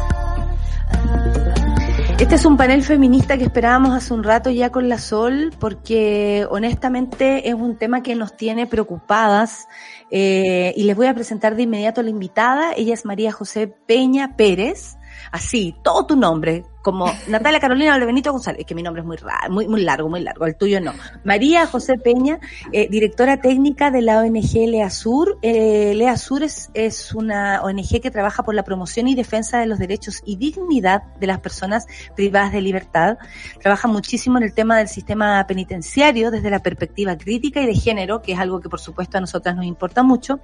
Este es un panel feminista que esperábamos hace un rato ya con la Sol, porque honestamente es un tema que nos tiene preocupadas. Eh, y les voy a presentar de inmediato a la invitada. Ella es María José Peña Pérez. Así, todo tu nombre, como Natalia Carolina Benito González, que mi nombre es muy raro, muy, muy largo, muy largo, el tuyo no. María José Peña, eh, directora técnica de la ONG Lea Sur. Eh, Lea Sur es, es una ONG que trabaja por la promoción y defensa de los derechos y dignidad de las personas privadas de libertad. Trabaja muchísimo en el tema del sistema penitenciario desde la perspectiva crítica y de género, que es algo que por supuesto a nosotras nos importa mucho.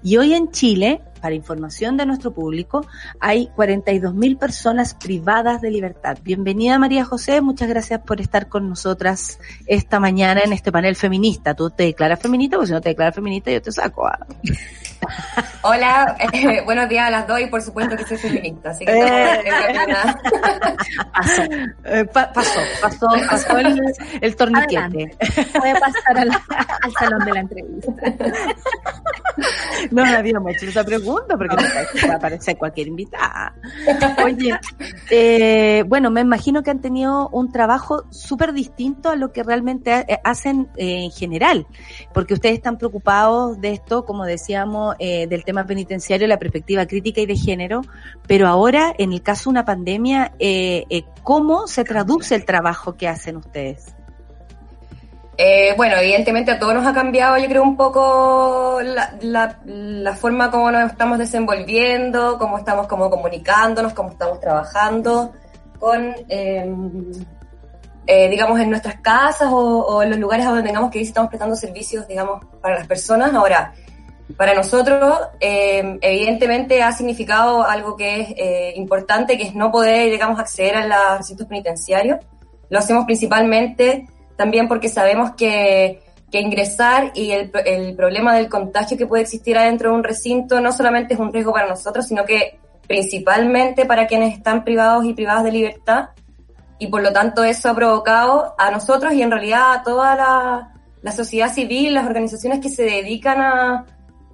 Y hoy en Chile, para información de nuestro público, hay 42 mil personas privadas de libertad. Bienvenida María José, muchas gracias por estar con nosotras esta mañana en este panel feminista. ¿Tú te declaras feminista? Porque si no te declaras feminista yo te saco. ¿ah? Hola, eh, (laughs) buenos días a las dos y por supuesto que soy feminista, así que eh, (laughs) pasó, eh, pasó, pasó, pasó el, el torniquete. Puede pasar al salón de la entrevista. No, nadie me ha hecho esa pregunta porque no puede aparecer cualquier invitada. Oye, eh, bueno, me imagino que han tenido un trabajo súper distinto a lo que realmente hacen en general, porque ustedes están preocupados de esto, como decíamos, eh, del tema penitenciario, la perspectiva crítica y de género, pero ahora, en el caso de una pandemia, eh, eh, ¿cómo se traduce el trabajo que hacen ustedes? Bueno, evidentemente a todos nos ha cambiado, yo creo, un poco la, la, forma como nos estamos desenvolviendo, cómo estamos como comunicándonos, cómo estamos trabajando con, eh, digamos, en nuestras casas o, en los lugares donde tengamos que ir, estamos prestando servicios, digamos, para las personas. Ahora, para nosotros, eh, evidentemente, ha significado algo que es eh, importante, que es no poder, digamos, acceder a los recintos penitenciarios. Lo hacemos principalmente también porque sabemos que, que ingresar y el, el, problema del contagio que puede existir adentro de un recinto no solamente es un riesgo para nosotros, sino que principalmente para quienes están privados y privadas de libertad. Y por lo tanto eso ha provocado a nosotros y en realidad a toda la, la sociedad civil, las organizaciones que se dedican a,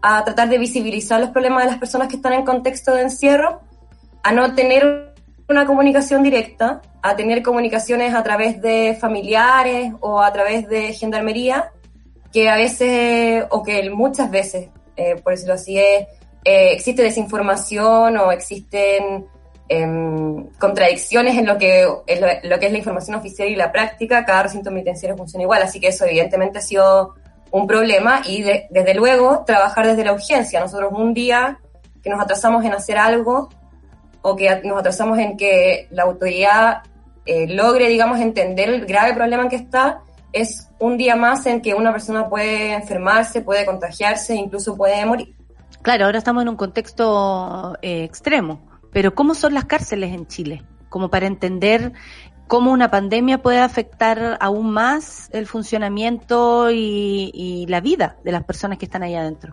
a tratar de visibilizar los problemas de las personas que están en contexto de encierro, a no tener una comunicación directa, a tener comunicaciones a través de familiares o a través de gendarmería, que a veces, o que muchas veces, eh, por decirlo así, eh, existe desinformación o existen em, contradicciones en lo, que, en lo, que es la información oficial y la práctica, cada recinto penitenciario funciona igual, así que eso evidentemente ha sido un problema y desde luego trabajar desde la urgencia. Nosotros un día que nos atrasamos en hacer algo o que nos atrasamos en que la autoridad eh, logre, digamos, entender el grave problema en que está, es un día más en que una persona puede enfermarse, puede contagiarse, incluso puede morir. Claro, ahora estamos en un contexto eh, extremo, pero ¿cómo son las cárceles en Chile? Como para entender cómo una pandemia puede afectar aún más el funcionamiento y, la vida de las personas que están ahí adentro.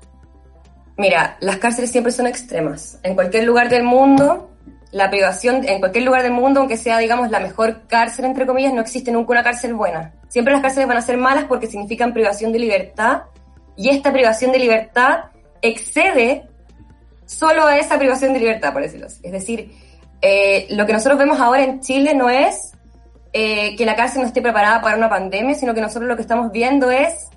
Mira, las cárceles siempre son extremas. En cualquier lugar del mundo, la privación, en cualquier lugar del mundo, aunque sea, digamos, la mejor cárcel, entre comillas, no existe nunca una cárcel buena. Siempre las cárceles van a ser malas porque significan privación de libertad y esta privación de libertad excede solo a esa privación de libertad, por decirlo así. Es decir, eh, lo que nosotros vemos ahora en Chile no es eh, que la cárcel no esté preparada para una pandemia, sino que nosotros lo que estamos viendo es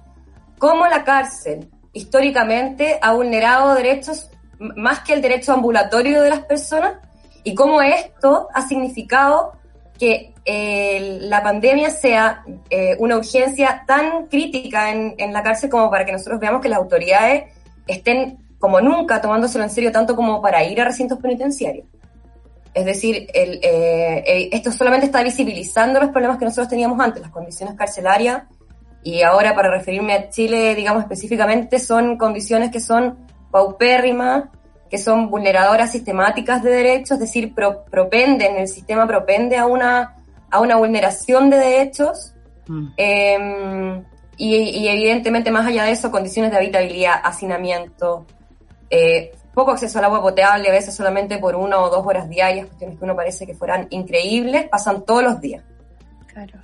cómo la cárcel históricamente ha vulnerado derechos más que el derecho ambulatorio de las personas y cómo esto ha significado que eh, la pandemia sea eh, una urgencia tan crítica en, en, la cárcel como para que nosotros veamos que las autoridades estén como nunca tomándoselo en serio tanto como para ir a recintos penitenciarios. Es decir, el, eh, esto solamente está visibilizando los problemas que nosotros teníamos antes, las condiciones carcelarias, y ahora para referirme a Chile, digamos específicamente, son condiciones que son paupérrimas, que son vulneradoras sistemáticas de derechos, es decir, propenden, el sistema propende a una, a una vulneración de derechos, mm. em, y, y, evidentemente más allá de eso, condiciones de habitabilidad, hacinamiento, eh, poco acceso al agua potable, a veces solamente por una o dos horas diarias, cuestiones que uno parece que fueran increíbles, pasan todos los días. Claro.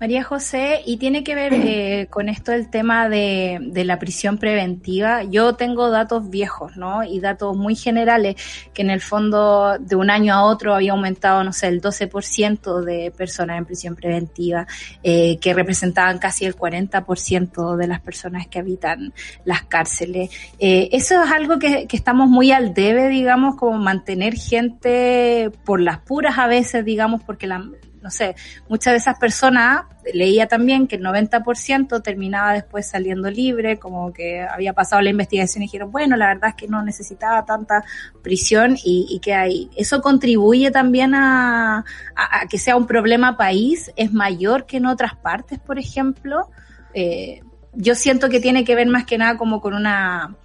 María José, y tiene que ver eh, (clears throat) con esto el tema de, de, la prisión preventiva. Yo tengo datos viejos, ¿no? Y datos muy generales, que en el fondo de un año a otro había aumentado, no sé, el 12% de personas en prisión preventiva, eh, que representaban casi el 40% de las personas que habitan las cárceles. Eh, eso es algo que, que estamos muy al debe, digamos, como mantener gente por las puras a veces, digamos, porque la, no sé, muchas de esas personas, leía también que el 90% terminaba después saliendo libre, como que había pasado la investigación y dijeron, bueno, la verdad es que no necesitaba tanta prisión y, que hay. Eso contribuye también a, a, que sea un problema país, es mayor que en otras partes, por ejemplo. Eh, yo siento que tiene que ver más que nada como con una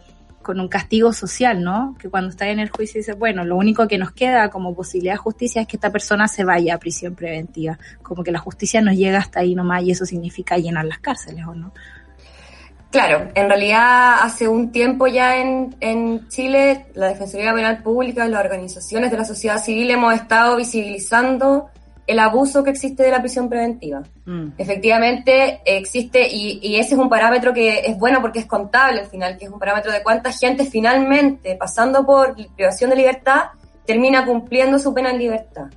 con un castigo social, ¿no? Que cuando está en el juicio dice, bueno, lo único que nos queda como posibilidad de justicia es que esta persona se vaya a prisión preventiva. Como que la justicia nos llega hasta ahí nomás y eso significa llenar las cárceles, ¿o no? Claro, en realidad hace un tiempo ya en, en Chile la Defensoría Penal Pública, las organizaciones de la sociedad civil hemos estado visibilizando el abuso que existe de la prisión preventiva. Mm. Efectivamente existe, y, ese es un parámetro que es bueno porque es contable al final, que es un parámetro de cuánta gente finalmente, pasando por privación de libertad, termina cumpliendo su pena en libertad.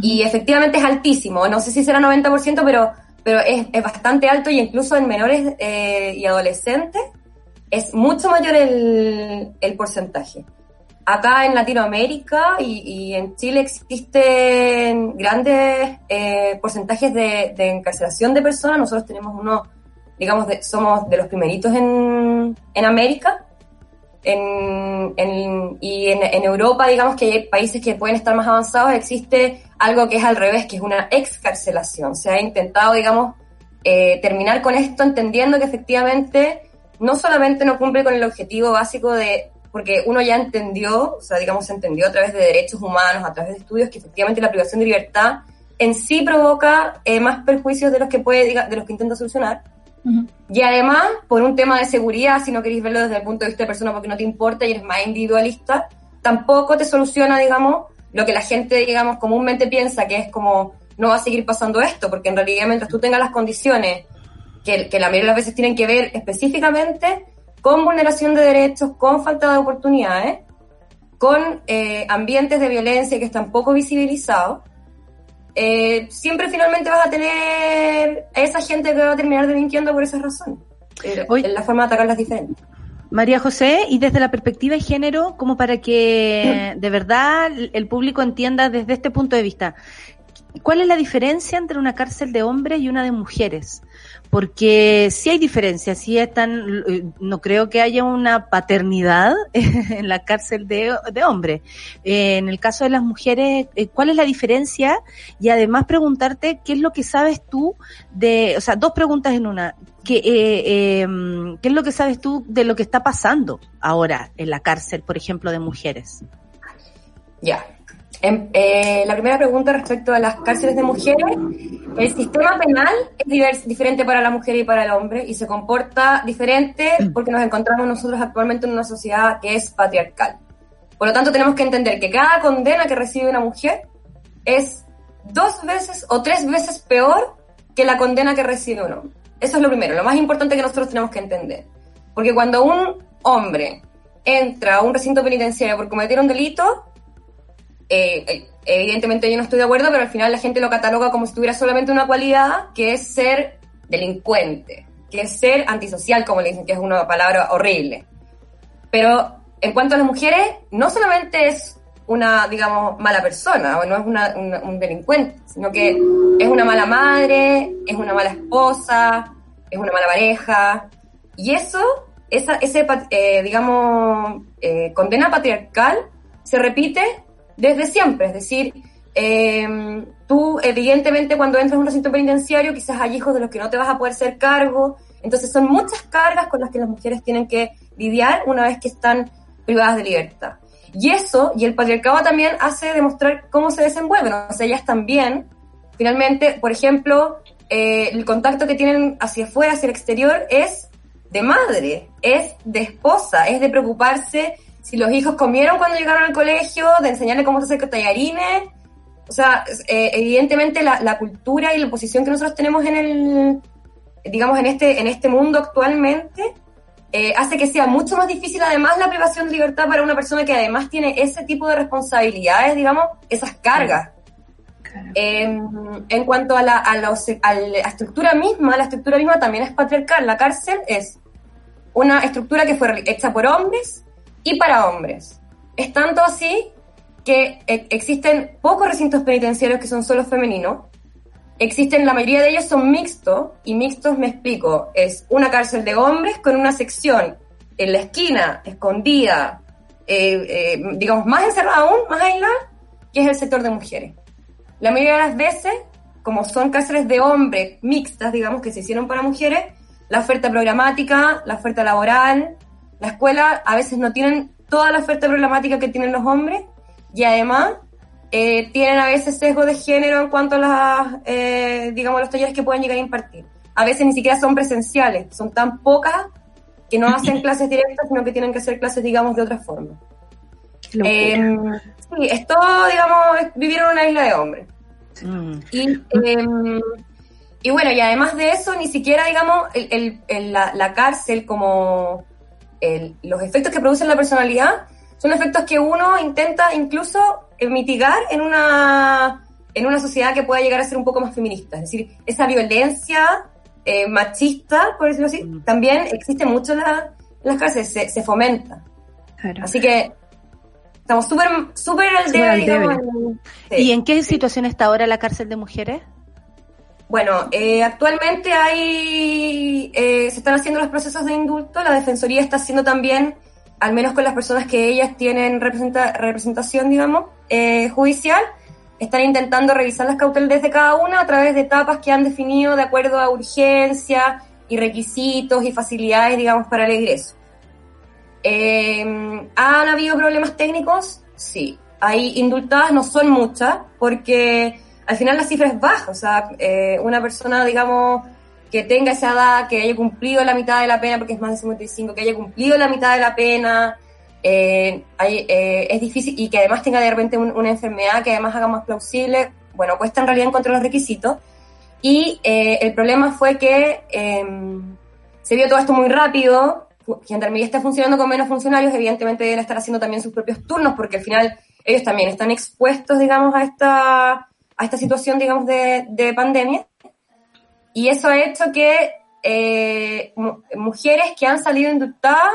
Y efectivamente es altísimo, no sé si será 90%, pero, pero es, bastante alto y incluso en menores eh, y adolescentes es mucho mayor el, el porcentaje. Acá en Latinoamérica y, en Chile existen grandes eh, porcentajes de, encarcelación de personas. Nosotros tenemos uno, digamos, somos de los primeritos en, en América. En, y en, Europa, digamos que hay países que pueden estar más avanzados, existe algo que es al revés, que es una excarcelación. Se ha intentado, digamos, eh, terminar con esto entendiendo que efectivamente no solamente no cumple con el objetivo básico de porque uno ya entendió, o sea, digamos, se entendió a través de derechos humanos, a través de estudios, que efectivamente la privación de libertad en sí provoca eh, más perjuicios de los que puede, de los que intenta solucionar. Y además, por un tema de seguridad, si no queréis verlo desde el punto de vista de persona porque no te importa y eres más individualista, tampoco te soluciona, digamos, lo que la gente, digamos, comúnmente piensa que es como, no va a seguir pasando esto, porque en realidad mientras tú tengas las condiciones que, que la mayoría de las veces tienen que ver específicamente con vulneración de derechos, con falta de oportunidades, con eh, ambientes de violencia que están poco visibilizados, eh, siempre finalmente vas a tener a esa gente que va a terminar delinquiendo por esas razones. Eh, la forma de atacarlas diferente. María José, y desde la perspectiva de género, como para que de verdad el público entienda desde este punto de vista, ¿cuál es la diferencia entre una cárcel de hombres y una de mujeres? Porque sí hay diferencias, sí están, eh, no creo que haya una paternidad (laughs) en la cárcel de, de hombres. Eh, en el caso de las mujeres, eh, ¿cuál es la diferencia? Y además preguntarte qué es lo que sabes tú de, o sea, dos preguntas en una. ¿Qué, ¿Qué es lo que sabes tú de lo que está pasando ahora en la cárcel, por ejemplo, de mujeres? Ya, eh, la primera pregunta respecto a las cárceles de mujeres, el sistema penal es diferente para la mujer y para el hombre y se comporta diferente porque nos encontramos nosotros actualmente en una sociedad que es patriarcal. Por lo tanto, tenemos que entender que cada condena que recibe una mujer es dos veces o tres veces peor que la condena que recibe un hombre. Eso es lo primero, lo más importante que nosotros tenemos que entender. Porque cuando un hombre entra a un recinto penitenciario por cometer un delito, eh, eh, evidentemente yo no estoy de acuerdo, pero al final la gente lo cataloga como si tuviera solamente una cualidad, que es ser delincuente, que es ser antisocial, como le dicen, que es una palabra horrible. Pero en cuanto a las mujeres, no solamente es una, digamos, mala persona, o no es una, un delincuente, sino que es una mala madre, es una mala esposa, es una mala pareja. Y eso, esa, ese, eh, digamos, condena patriarcal se repite desde siempre. Es decir, em, tú evidentemente cuando entras en un recinto penitenciario quizás hay hijos de los que no te vas a poder hacer cargo. Entonces son muchas cargas con las que las mujeres tienen que lidiar una vez que están privadas de libertad. Y eso, y el patriarcado también hace demostrar cómo se desenvuelven. O sea, ellas también, finalmente, por ejemplo, eh, el contacto que tienen hacia afuera, hacia el exterior, es de madre, es de esposa, es de preocuparse si los hijos comieron cuando llegaron al colegio, de enseñarles cómo se hace tallarines. O sea, eh, evidentemente la, cultura y la posición que nosotros tenemos en el, digamos, en este, en este mundo actualmente, eh, hace que sea mucho más difícil además la privación de libertad para una persona que además tiene ese tipo de responsabilidades, digamos, esas cargas. Em, en cuanto a la, a, la, a la estructura misma, la estructura misma también es patriarcal. La cárcel es una estructura que fue hecha por hombres y para hombres. Es tanto así que e, existen pocos recintos penitenciarios que son solo femeninos. Existen, la mayoría de ellos son mixtos, y mixtos me explico, es una cárcel de hombres con una sección en la esquina, escondida, eh, eh, digamos, más encerrada aún, más aislada, que es el sector de mujeres. La mayoría de las veces, como son cárceles de hombres mixtas, digamos, que se hicieron para mujeres, la oferta programática, la oferta laboral, la escuela a veces no tienen toda la oferta programática que tienen los hombres y además eh, tienen a veces sesgo de género en cuanto a las, eh, digamos, los talleres que pueden llegar a impartir. A veces ni siquiera son presenciales, son tan pocas que no hacen (clears throat) clases directas, sino que tienen que hacer clases, digamos, de otra forma. Eh, sí, es todo, digamos, vivir en una isla de hombres. Mm. Y, em, y bueno, y además de eso, ni siquiera, digamos, el, el, la, la, cárcel como los efectos que producen la personalidad son efectos que uno intenta incluso mitigar en una, en una sociedad que pueda llegar a ser un poco más feminista. Es decir, esa violencia eh, machista, por decirlo así, mm. también existe mucho en, las cárceles, se, fomenta. Así que estamos súper súper al debe, ¿Y en qué situación está ahora la cárcel de mujeres? Bueno, eh, actualmente hay, eh, se están haciendo los procesos de indulto, la Defensoría está haciendo también, al menos con las personas que ellas tienen representación, digamos, eh, judicial, están intentando revisar las cautelas de cada una a través de etapas que han definido de acuerdo a urgencia y requisitos y facilidades, digamos, para el egreso. ¿Han habido problemas técnicos? Sí. Hay indultadas, no son muchas, porque al final la cifra es baja, o sea, eh, una persona, digamos, que tenga esa edad, que haya cumplido la mitad de la pena, porque es más de 55, que haya cumplido la mitad de la pena, eh, eh, es difícil, y que además tenga de repente una enfermedad que además haga más plausible, bueno, cuesta en realidad encontrar los requisitos. Y el problema fue que em, se vio todo esto muy rápido, Gendarmería está funcionando con menos funcionarios, evidentemente deben estar haciendo también sus propios turnos, porque al final ellos también están expuestos, digamos, a esta a esta situación, digamos, de, de pandemia. Y eso ha hecho que eh, mujeres que han salido indultadas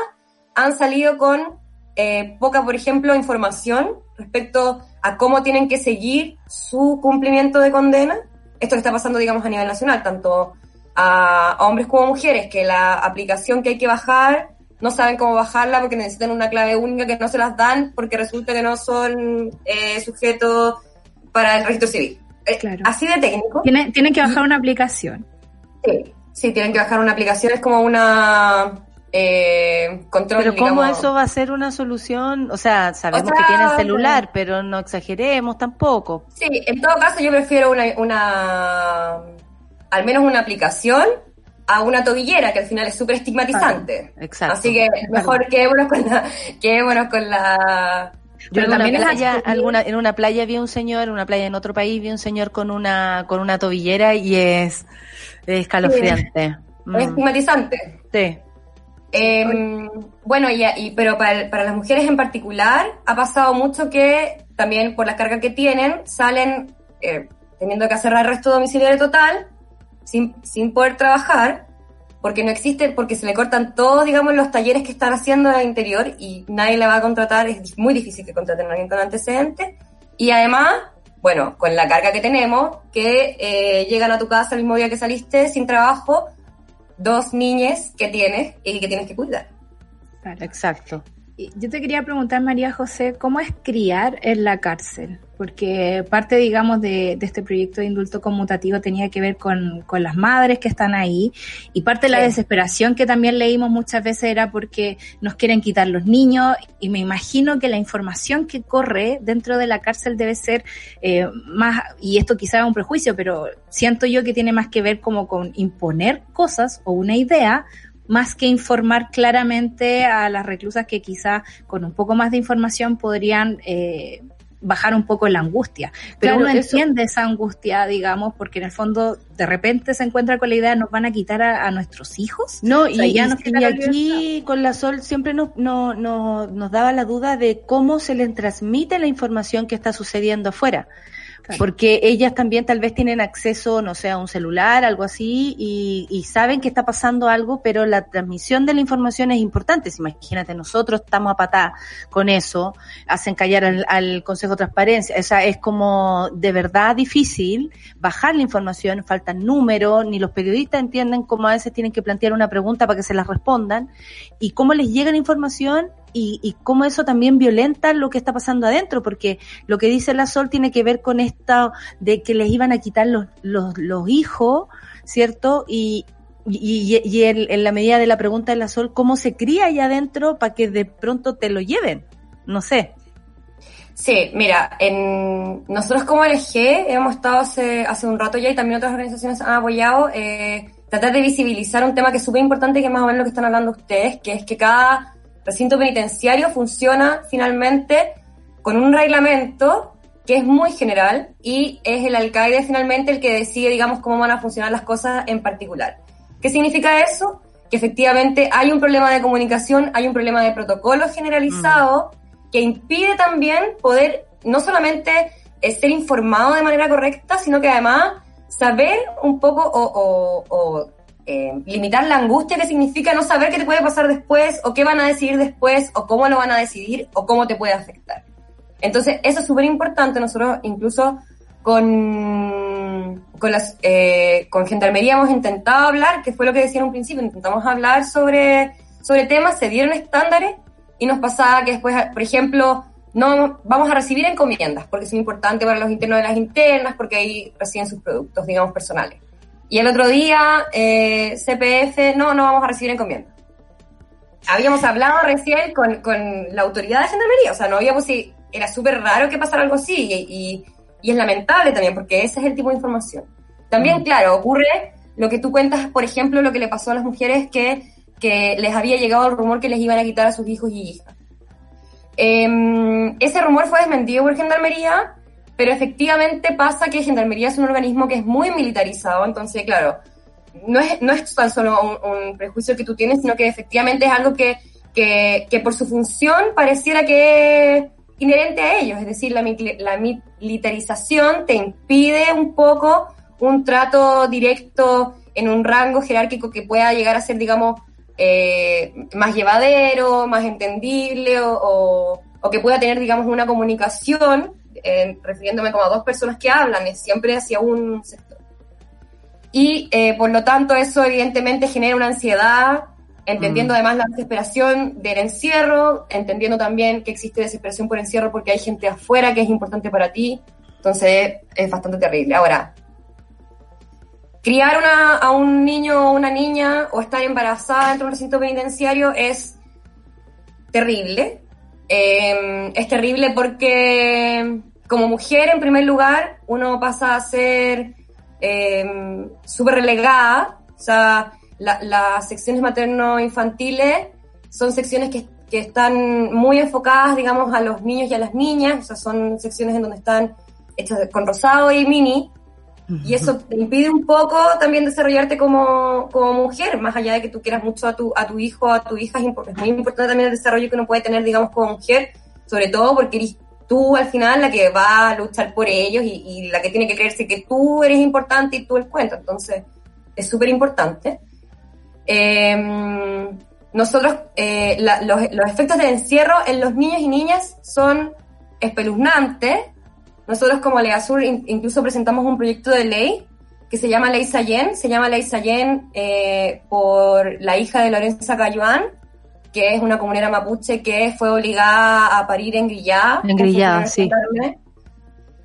han salido con eh, poca, por ejemplo, información respecto a cómo tienen que seguir su cumplimiento de condena. Esto que está pasando, digamos, a nivel nacional, tanto a, hombres como mujeres, que la aplicación que hay que bajar no saben cómo bajarla porque necesitan una clave única que no se las dan porque resulta que no son eh, sujetos para el registro civil. Eh, así de técnico. Tienen, tienen que bajar una aplicación. Sí, sí, tienen que bajar una aplicación. Es como una eh, control. Pero ¿cómo eso va a ser una solución? O sea, sabemos que tienen celular, pero no exageremos tampoco. Sí, en todo caso yo prefiero una, una al menos una aplicación a una tobillera, que al final es súper estigmatizante. exacto. Así que mejor quedémonos con la... Quedémonos con la yo también en, playa, alguna, en una playa vi un señor, en una playa en otro país vi un señor con una con una tobillera y es, escalofriante. (laughs) Es estigmatizante. Sí. Em, bueno, y, pero para, para, las mujeres en particular ha pasado mucho que también por la carga que tienen salen eh, teniendo que hacer arresto domiciliario total sin, sin poder trabajar porque no existe, porque se le cortan todos, digamos, los talleres que están haciendo en el interior y nadie le va a contratar, es muy difícil que contraten a alguien con antecedentes. Y además, bueno, con la carga que tenemos, que eh, llegan a tu casa el mismo día que saliste sin trabajo, dos niñas que tienes y que tienes que cuidar. Exacto. Yo te quería preguntar, María José, ¿cómo es criar en la cárcel? Porque parte, digamos, de, este proyecto de indulto conmutativo tenía que ver con, las madres que están ahí y parte de la desesperación que también leímos muchas veces era porque nos quieren quitar los niños y me imagino que la información que corre dentro de la cárcel debe ser eh, más, y esto quizás es un prejuicio, pero siento yo que tiene más que ver como con imponer cosas o una idea más que informar claramente a las reclusas que quizá con un poco más de información podrían eh, bajar un poco la angustia. Pero uno entiende esa angustia, digamos, porque en el fondo de repente se encuentra con la idea, nos van a quitar a, nuestros hijos. No, y, ya y aquí con la Sol siempre nos, no, no, nos daba la duda de cómo se les transmite la información que está sucediendo afuera porque ellas también tal vez tienen acceso, no sé, a un celular, algo así, y, y, saben que está pasando algo, pero la transmisión de la información es importante. Imagínate, nosotros estamos a patá con eso, hacen callar al, Consejo de Transparencia, o sea, es como de verdad difícil bajar la información, faltan números, ni los periodistas entienden cómo a veces tienen que plantear una pregunta para que se las respondan, y cómo les llega la información y, cómo eso también violenta lo que está pasando adentro, porque lo que dice la Sol tiene que ver con esto de que les iban a quitar los, los, hijos, ¿cierto? Y, y, en, la medida de la pregunta de la Sol, ¿cómo se cría allá adentro para que de pronto te lo lleven? No sé. Sí, mira, en, nosotros como LG hemos estado hace, hace un rato ya y también otras organizaciones han apoyado eh, tratar de visibilizar un tema que es súper importante que más o menos lo que están hablando ustedes, que es que cada recinto penitenciario funciona finalmente con un reglamento que es muy general y es el alcalde finalmente el que decide, digamos, cómo van a funcionar las cosas en particular. ¿Qué significa eso? Que efectivamente hay un problema de comunicación, hay un problema de protocolo generalizado mm. que impide también poder no solamente eh, ser informado de manera correcta, sino que además saber un poco o, o eh, limitar la angustia que significa no saber qué te puede pasar después, o qué van a decidir después, o cómo lo van a decidir, o cómo te puede afectar. Entonces, eso es súper importante. Nosotros incluso con, con, las, eh, Gendarmería hemos intentado hablar, que fue lo que decía en un principio, intentamos hablar sobre, sobre temas, se dieron estándares y nos pasaba que después, por ejemplo, no vamos a recibir encomiendas, porque es importante para los internos de las internas, porque ahí reciben sus productos, digamos, personales. Y el otro día, eh, CPF, no, no vamos a recibir encomienda. Habíamos hablado recién con, con la autoridad de gendarmería, o sea, no habíamos si era súper raro que pasara algo así y, y, es lamentable también porque ese es el tipo de información. También, mm. claro, ocurre lo que tú cuentas, por ejemplo, lo que le pasó a las mujeres que, que les había llegado el rumor que les iban a quitar a sus hijos y hijas. Eh, ese rumor fue desmentido por Gendarmería pero efectivamente pasa que Gendarmería es un organismo que es muy militarizado, entonces, claro, no es, no es tan solo un, prejuicio que tú tienes, sino que efectivamente es algo que, que, que por su función pareciera que es inherente a ellos, es decir, la, la militarización te impide un poco un trato directo en un rango jerárquico que pueda llegar a ser, digamos, eh, más llevadero, más entendible o, o, que pueda tener, digamos, una comunicación, eh, refiriéndome como a dos personas que hablan, es siempre hacia un sector. Y eh, por lo tanto eso evidentemente genera una ansiedad, entendiendo mm. además la desesperación del encierro, entendiendo también que existe desesperación por encierro porque hay gente afuera que es importante para ti, entonces es bastante terrible. Ahora, criar una, a un niño o una niña o estar embarazada dentro de un recinto penitenciario es terrible. Em, es terrible porque como mujer, en primer lugar, uno pasa a ser eh, súper relegada. O sea, las secciones materno-infantiles son secciones que, que, están muy enfocadas, digamos, a los niños y a las niñas. O sea, son secciones en donde están hechas con rosado y mini. Y eso te impide un poco también desarrollarte como, como mujer, más allá de que tú quieras mucho a tu, a tu hijo, a tu hija, es, muy importante también el desarrollo que uno puede tener, digamos, como mujer, sobre todo porque eres tú al final la que va a luchar por ellos y, la que tiene que creerse que tú eres importante y tú el cuento. Entonces, es súper importante. Em, nosotros, eh, los, los efectos del encierro en los niños y niñas son espeluznantes nosotros como Legasur incluso presentamos un proyecto de ley que se llama Ley Sayen, se llama Ley Sayen eh, por la hija de Lorenza Cayuán, que es una comunera mapuche que fue obligada a parir en Grillá. En Grillá, sí.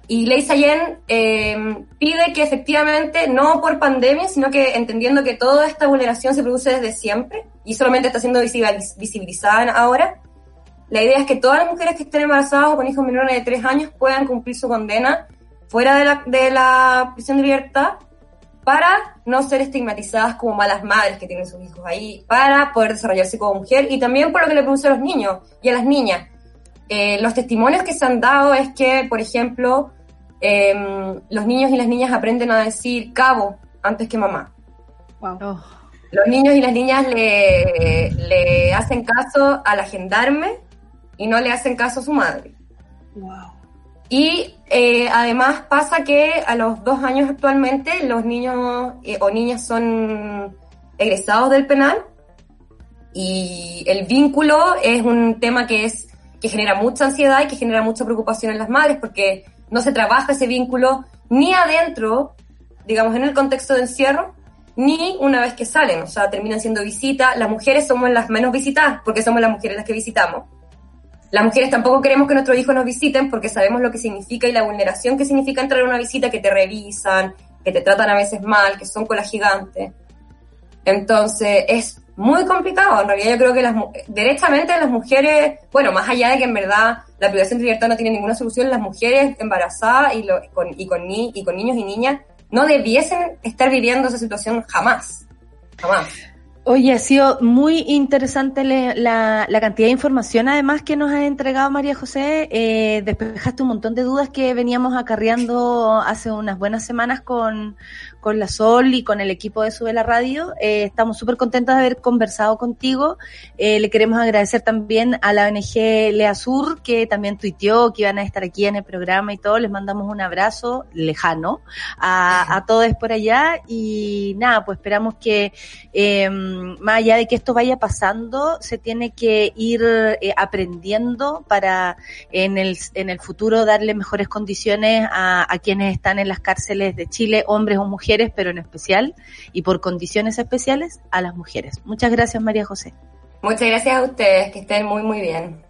Y Ley Sayen eh, pide que efectivamente, no por pandemia, sino que entendiendo que toda esta vulneración se produce desde siempre y solamente está siendo visibilizada ahora, la idea es que todas las mujeres que estén embarazadas o con hijos menores de tres años puedan cumplir su condena fuera de la, de la prisión de libertad para no ser estigmatizadas como malas madres que tienen sus hijos ahí, para poder desarrollarse como mujer y también por lo que le produce a los niños y a las niñas. Eh, los testimonios que se han dado es que, por ejemplo, em, los niños y las niñas aprenden a decir cabo antes que mamá. Oh. Los niños y las niñas le, le hacen caso a la gendarme y no le hacen caso a su madre. Y eh, además pasa que a los dos años actualmente los niños eh, o niñas son egresados del penal y el vínculo es un tema que es que genera mucha ansiedad y que genera mucha preocupación en las madres porque no se trabaja ese vínculo ni adentro, digamos en el contexto de encierro, ni una vez que salen, o sea, terminan siendo visitas. Las mujeres somos las menos visitadas porque somos las mujeres las que visitamos las mujeres tampoco queremos que nuestros hijos nos visiten porque sabemos lo que significa y la vulneración que significa entrar a una visita que te revisan, que te tratan a veces mal, que son colas gigantes. Entonces es muy complicado. En realidad yo creo que las, derechamente las mujeres, bueno, más allá de que en verdad la privación de libertad no tiene ninguna solución, las mujeres embarazadas y, con, y, con, y con niños y niñas no debiesen estar viviendo esa situación jamás. Jamás. Oye, ha sido muy interesante la, cantidad de información además que nos ha entregado María José. Eh, despejaste un montón de dudas que veníamos acarreando hace unas buenas semanas con, con la Sol y con el equipo de Sube la Radio. Eh, estamos súper contentos de haber conversado contigo. Eh, le queremos agradecer también a la ONG Lea Sur, que también tuiteó que iban a estar aquí en el programa y todo. Les mandamos un abrazo lejano a, a todos por allá. Y nada, pues esperamos que, eh, más allá de que esto vaya pasando, se tiene que ir eh, aprendiendo para en el, en el futuro darle mejores condiciones a, a quienes están en las cárceles de Chile, hombres o mujeres pero en especial, y por condiciones especiales, a las mujeres. Muchas gracias, María José. Muchas gracias a ustedes, que estén muy, muy bien.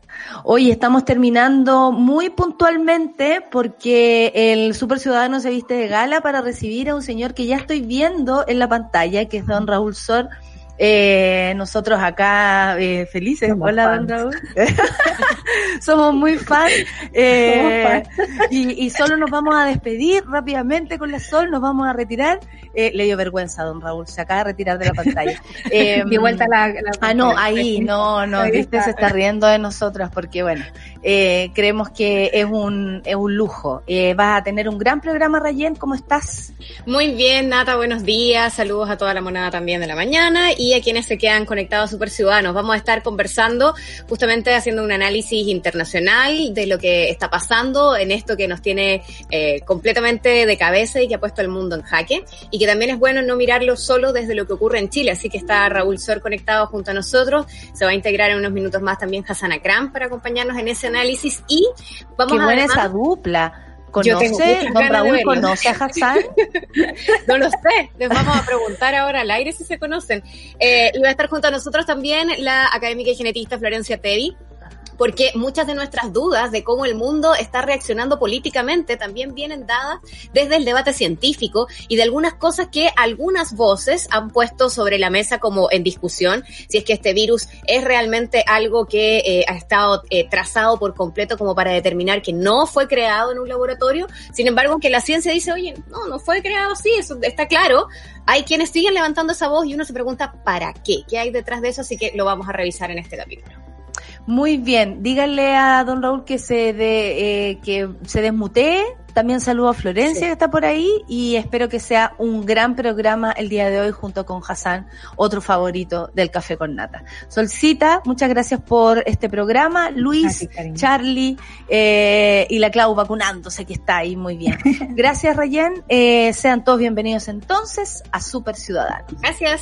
Hoy estamos terminando muy puntualmente porque el Super Ciudadano se viste de gala para recibir a un señor que ya estoy viendo en la pantalla, que es don Raúl Sor eh, nosotros acá eh, felices. Hola, don Raúl. (laughs) Somos muy fans. Eh, y, y, solo nos vamos a despedir rápidamente con la Sol, nos vamos a retirar. Eh, le dio vergüenza, don Raúl, se acaba de retirar de la pantalla. (laughs) Eh, vuelta la, Ah, no, ahí, no, no, viste, se está riendo de nosotras porque, bueno, eh, creemos que es un, es un lujo. Eh, vas a tener un gran programa, Rayen, ¿cómo estás? Muy bien, Nata, buenos días, saludos a toda la monada también de la mañana y a quienes se quedan conectados a Super Ciudadanos. Vamos a estar conversando, justamente haciendo un análisis internacional de lo que está pasando en esto que nos tiene eh, completamente de cabeza y que ha puesto el mundo en jaque. Y que también es bueno no mirarlo solo desde lo que ocurre en Chile. Así que está Raúl Sor conectado junto a nosotros. Se va a integrar en unos minutos más también Hassan Akram para acompañarnos en ese análisis. Y vamos Qué a buena esa dupla. ¿Conoce, don Raúl conoce a Hassan? (laughs) no lo sé, les vamos a preguntar ahora al aire si se conocen. Eh, y va a estar junto a nosotros también la académica y genetista Florencia Teddy, porque muchas de nuestras dudas de cómo el mundo está reaccionando políticamente también vienen dadas desde el debate científico y de algunas cosas que algunas voces han puesto sobre la mesa como en discusión, si es que este virus es realmente algo que eh, ha estado eh, trazado por completo como para determinar que no fue creado en un laboratorio, sin embargo que la ciencia dice, oye, no, no fue creado así, eso está claro, hay quienes siguen levantando esa voz y uno se pregunta, ¿para qué? ¿Qué hay detrás de eso? Así que lo vamos a revisar en este capítulo. Muy bien, díganle a don Raúl que se de, eh, que se desmutee. También saludo a Florencia que está por ahí y espero que sea un gran programa el día de hoy junto con Hassan, otro favorito del Café con Nata. Solcita, muchas gracias por este programa. Luis, Charlie eh, y la Clau vacunándose que está ahí muy bien. (laughs) Gracias Rayen, eh, sean todos bienvenidos entonces a Super Ciudadanos. Gracias.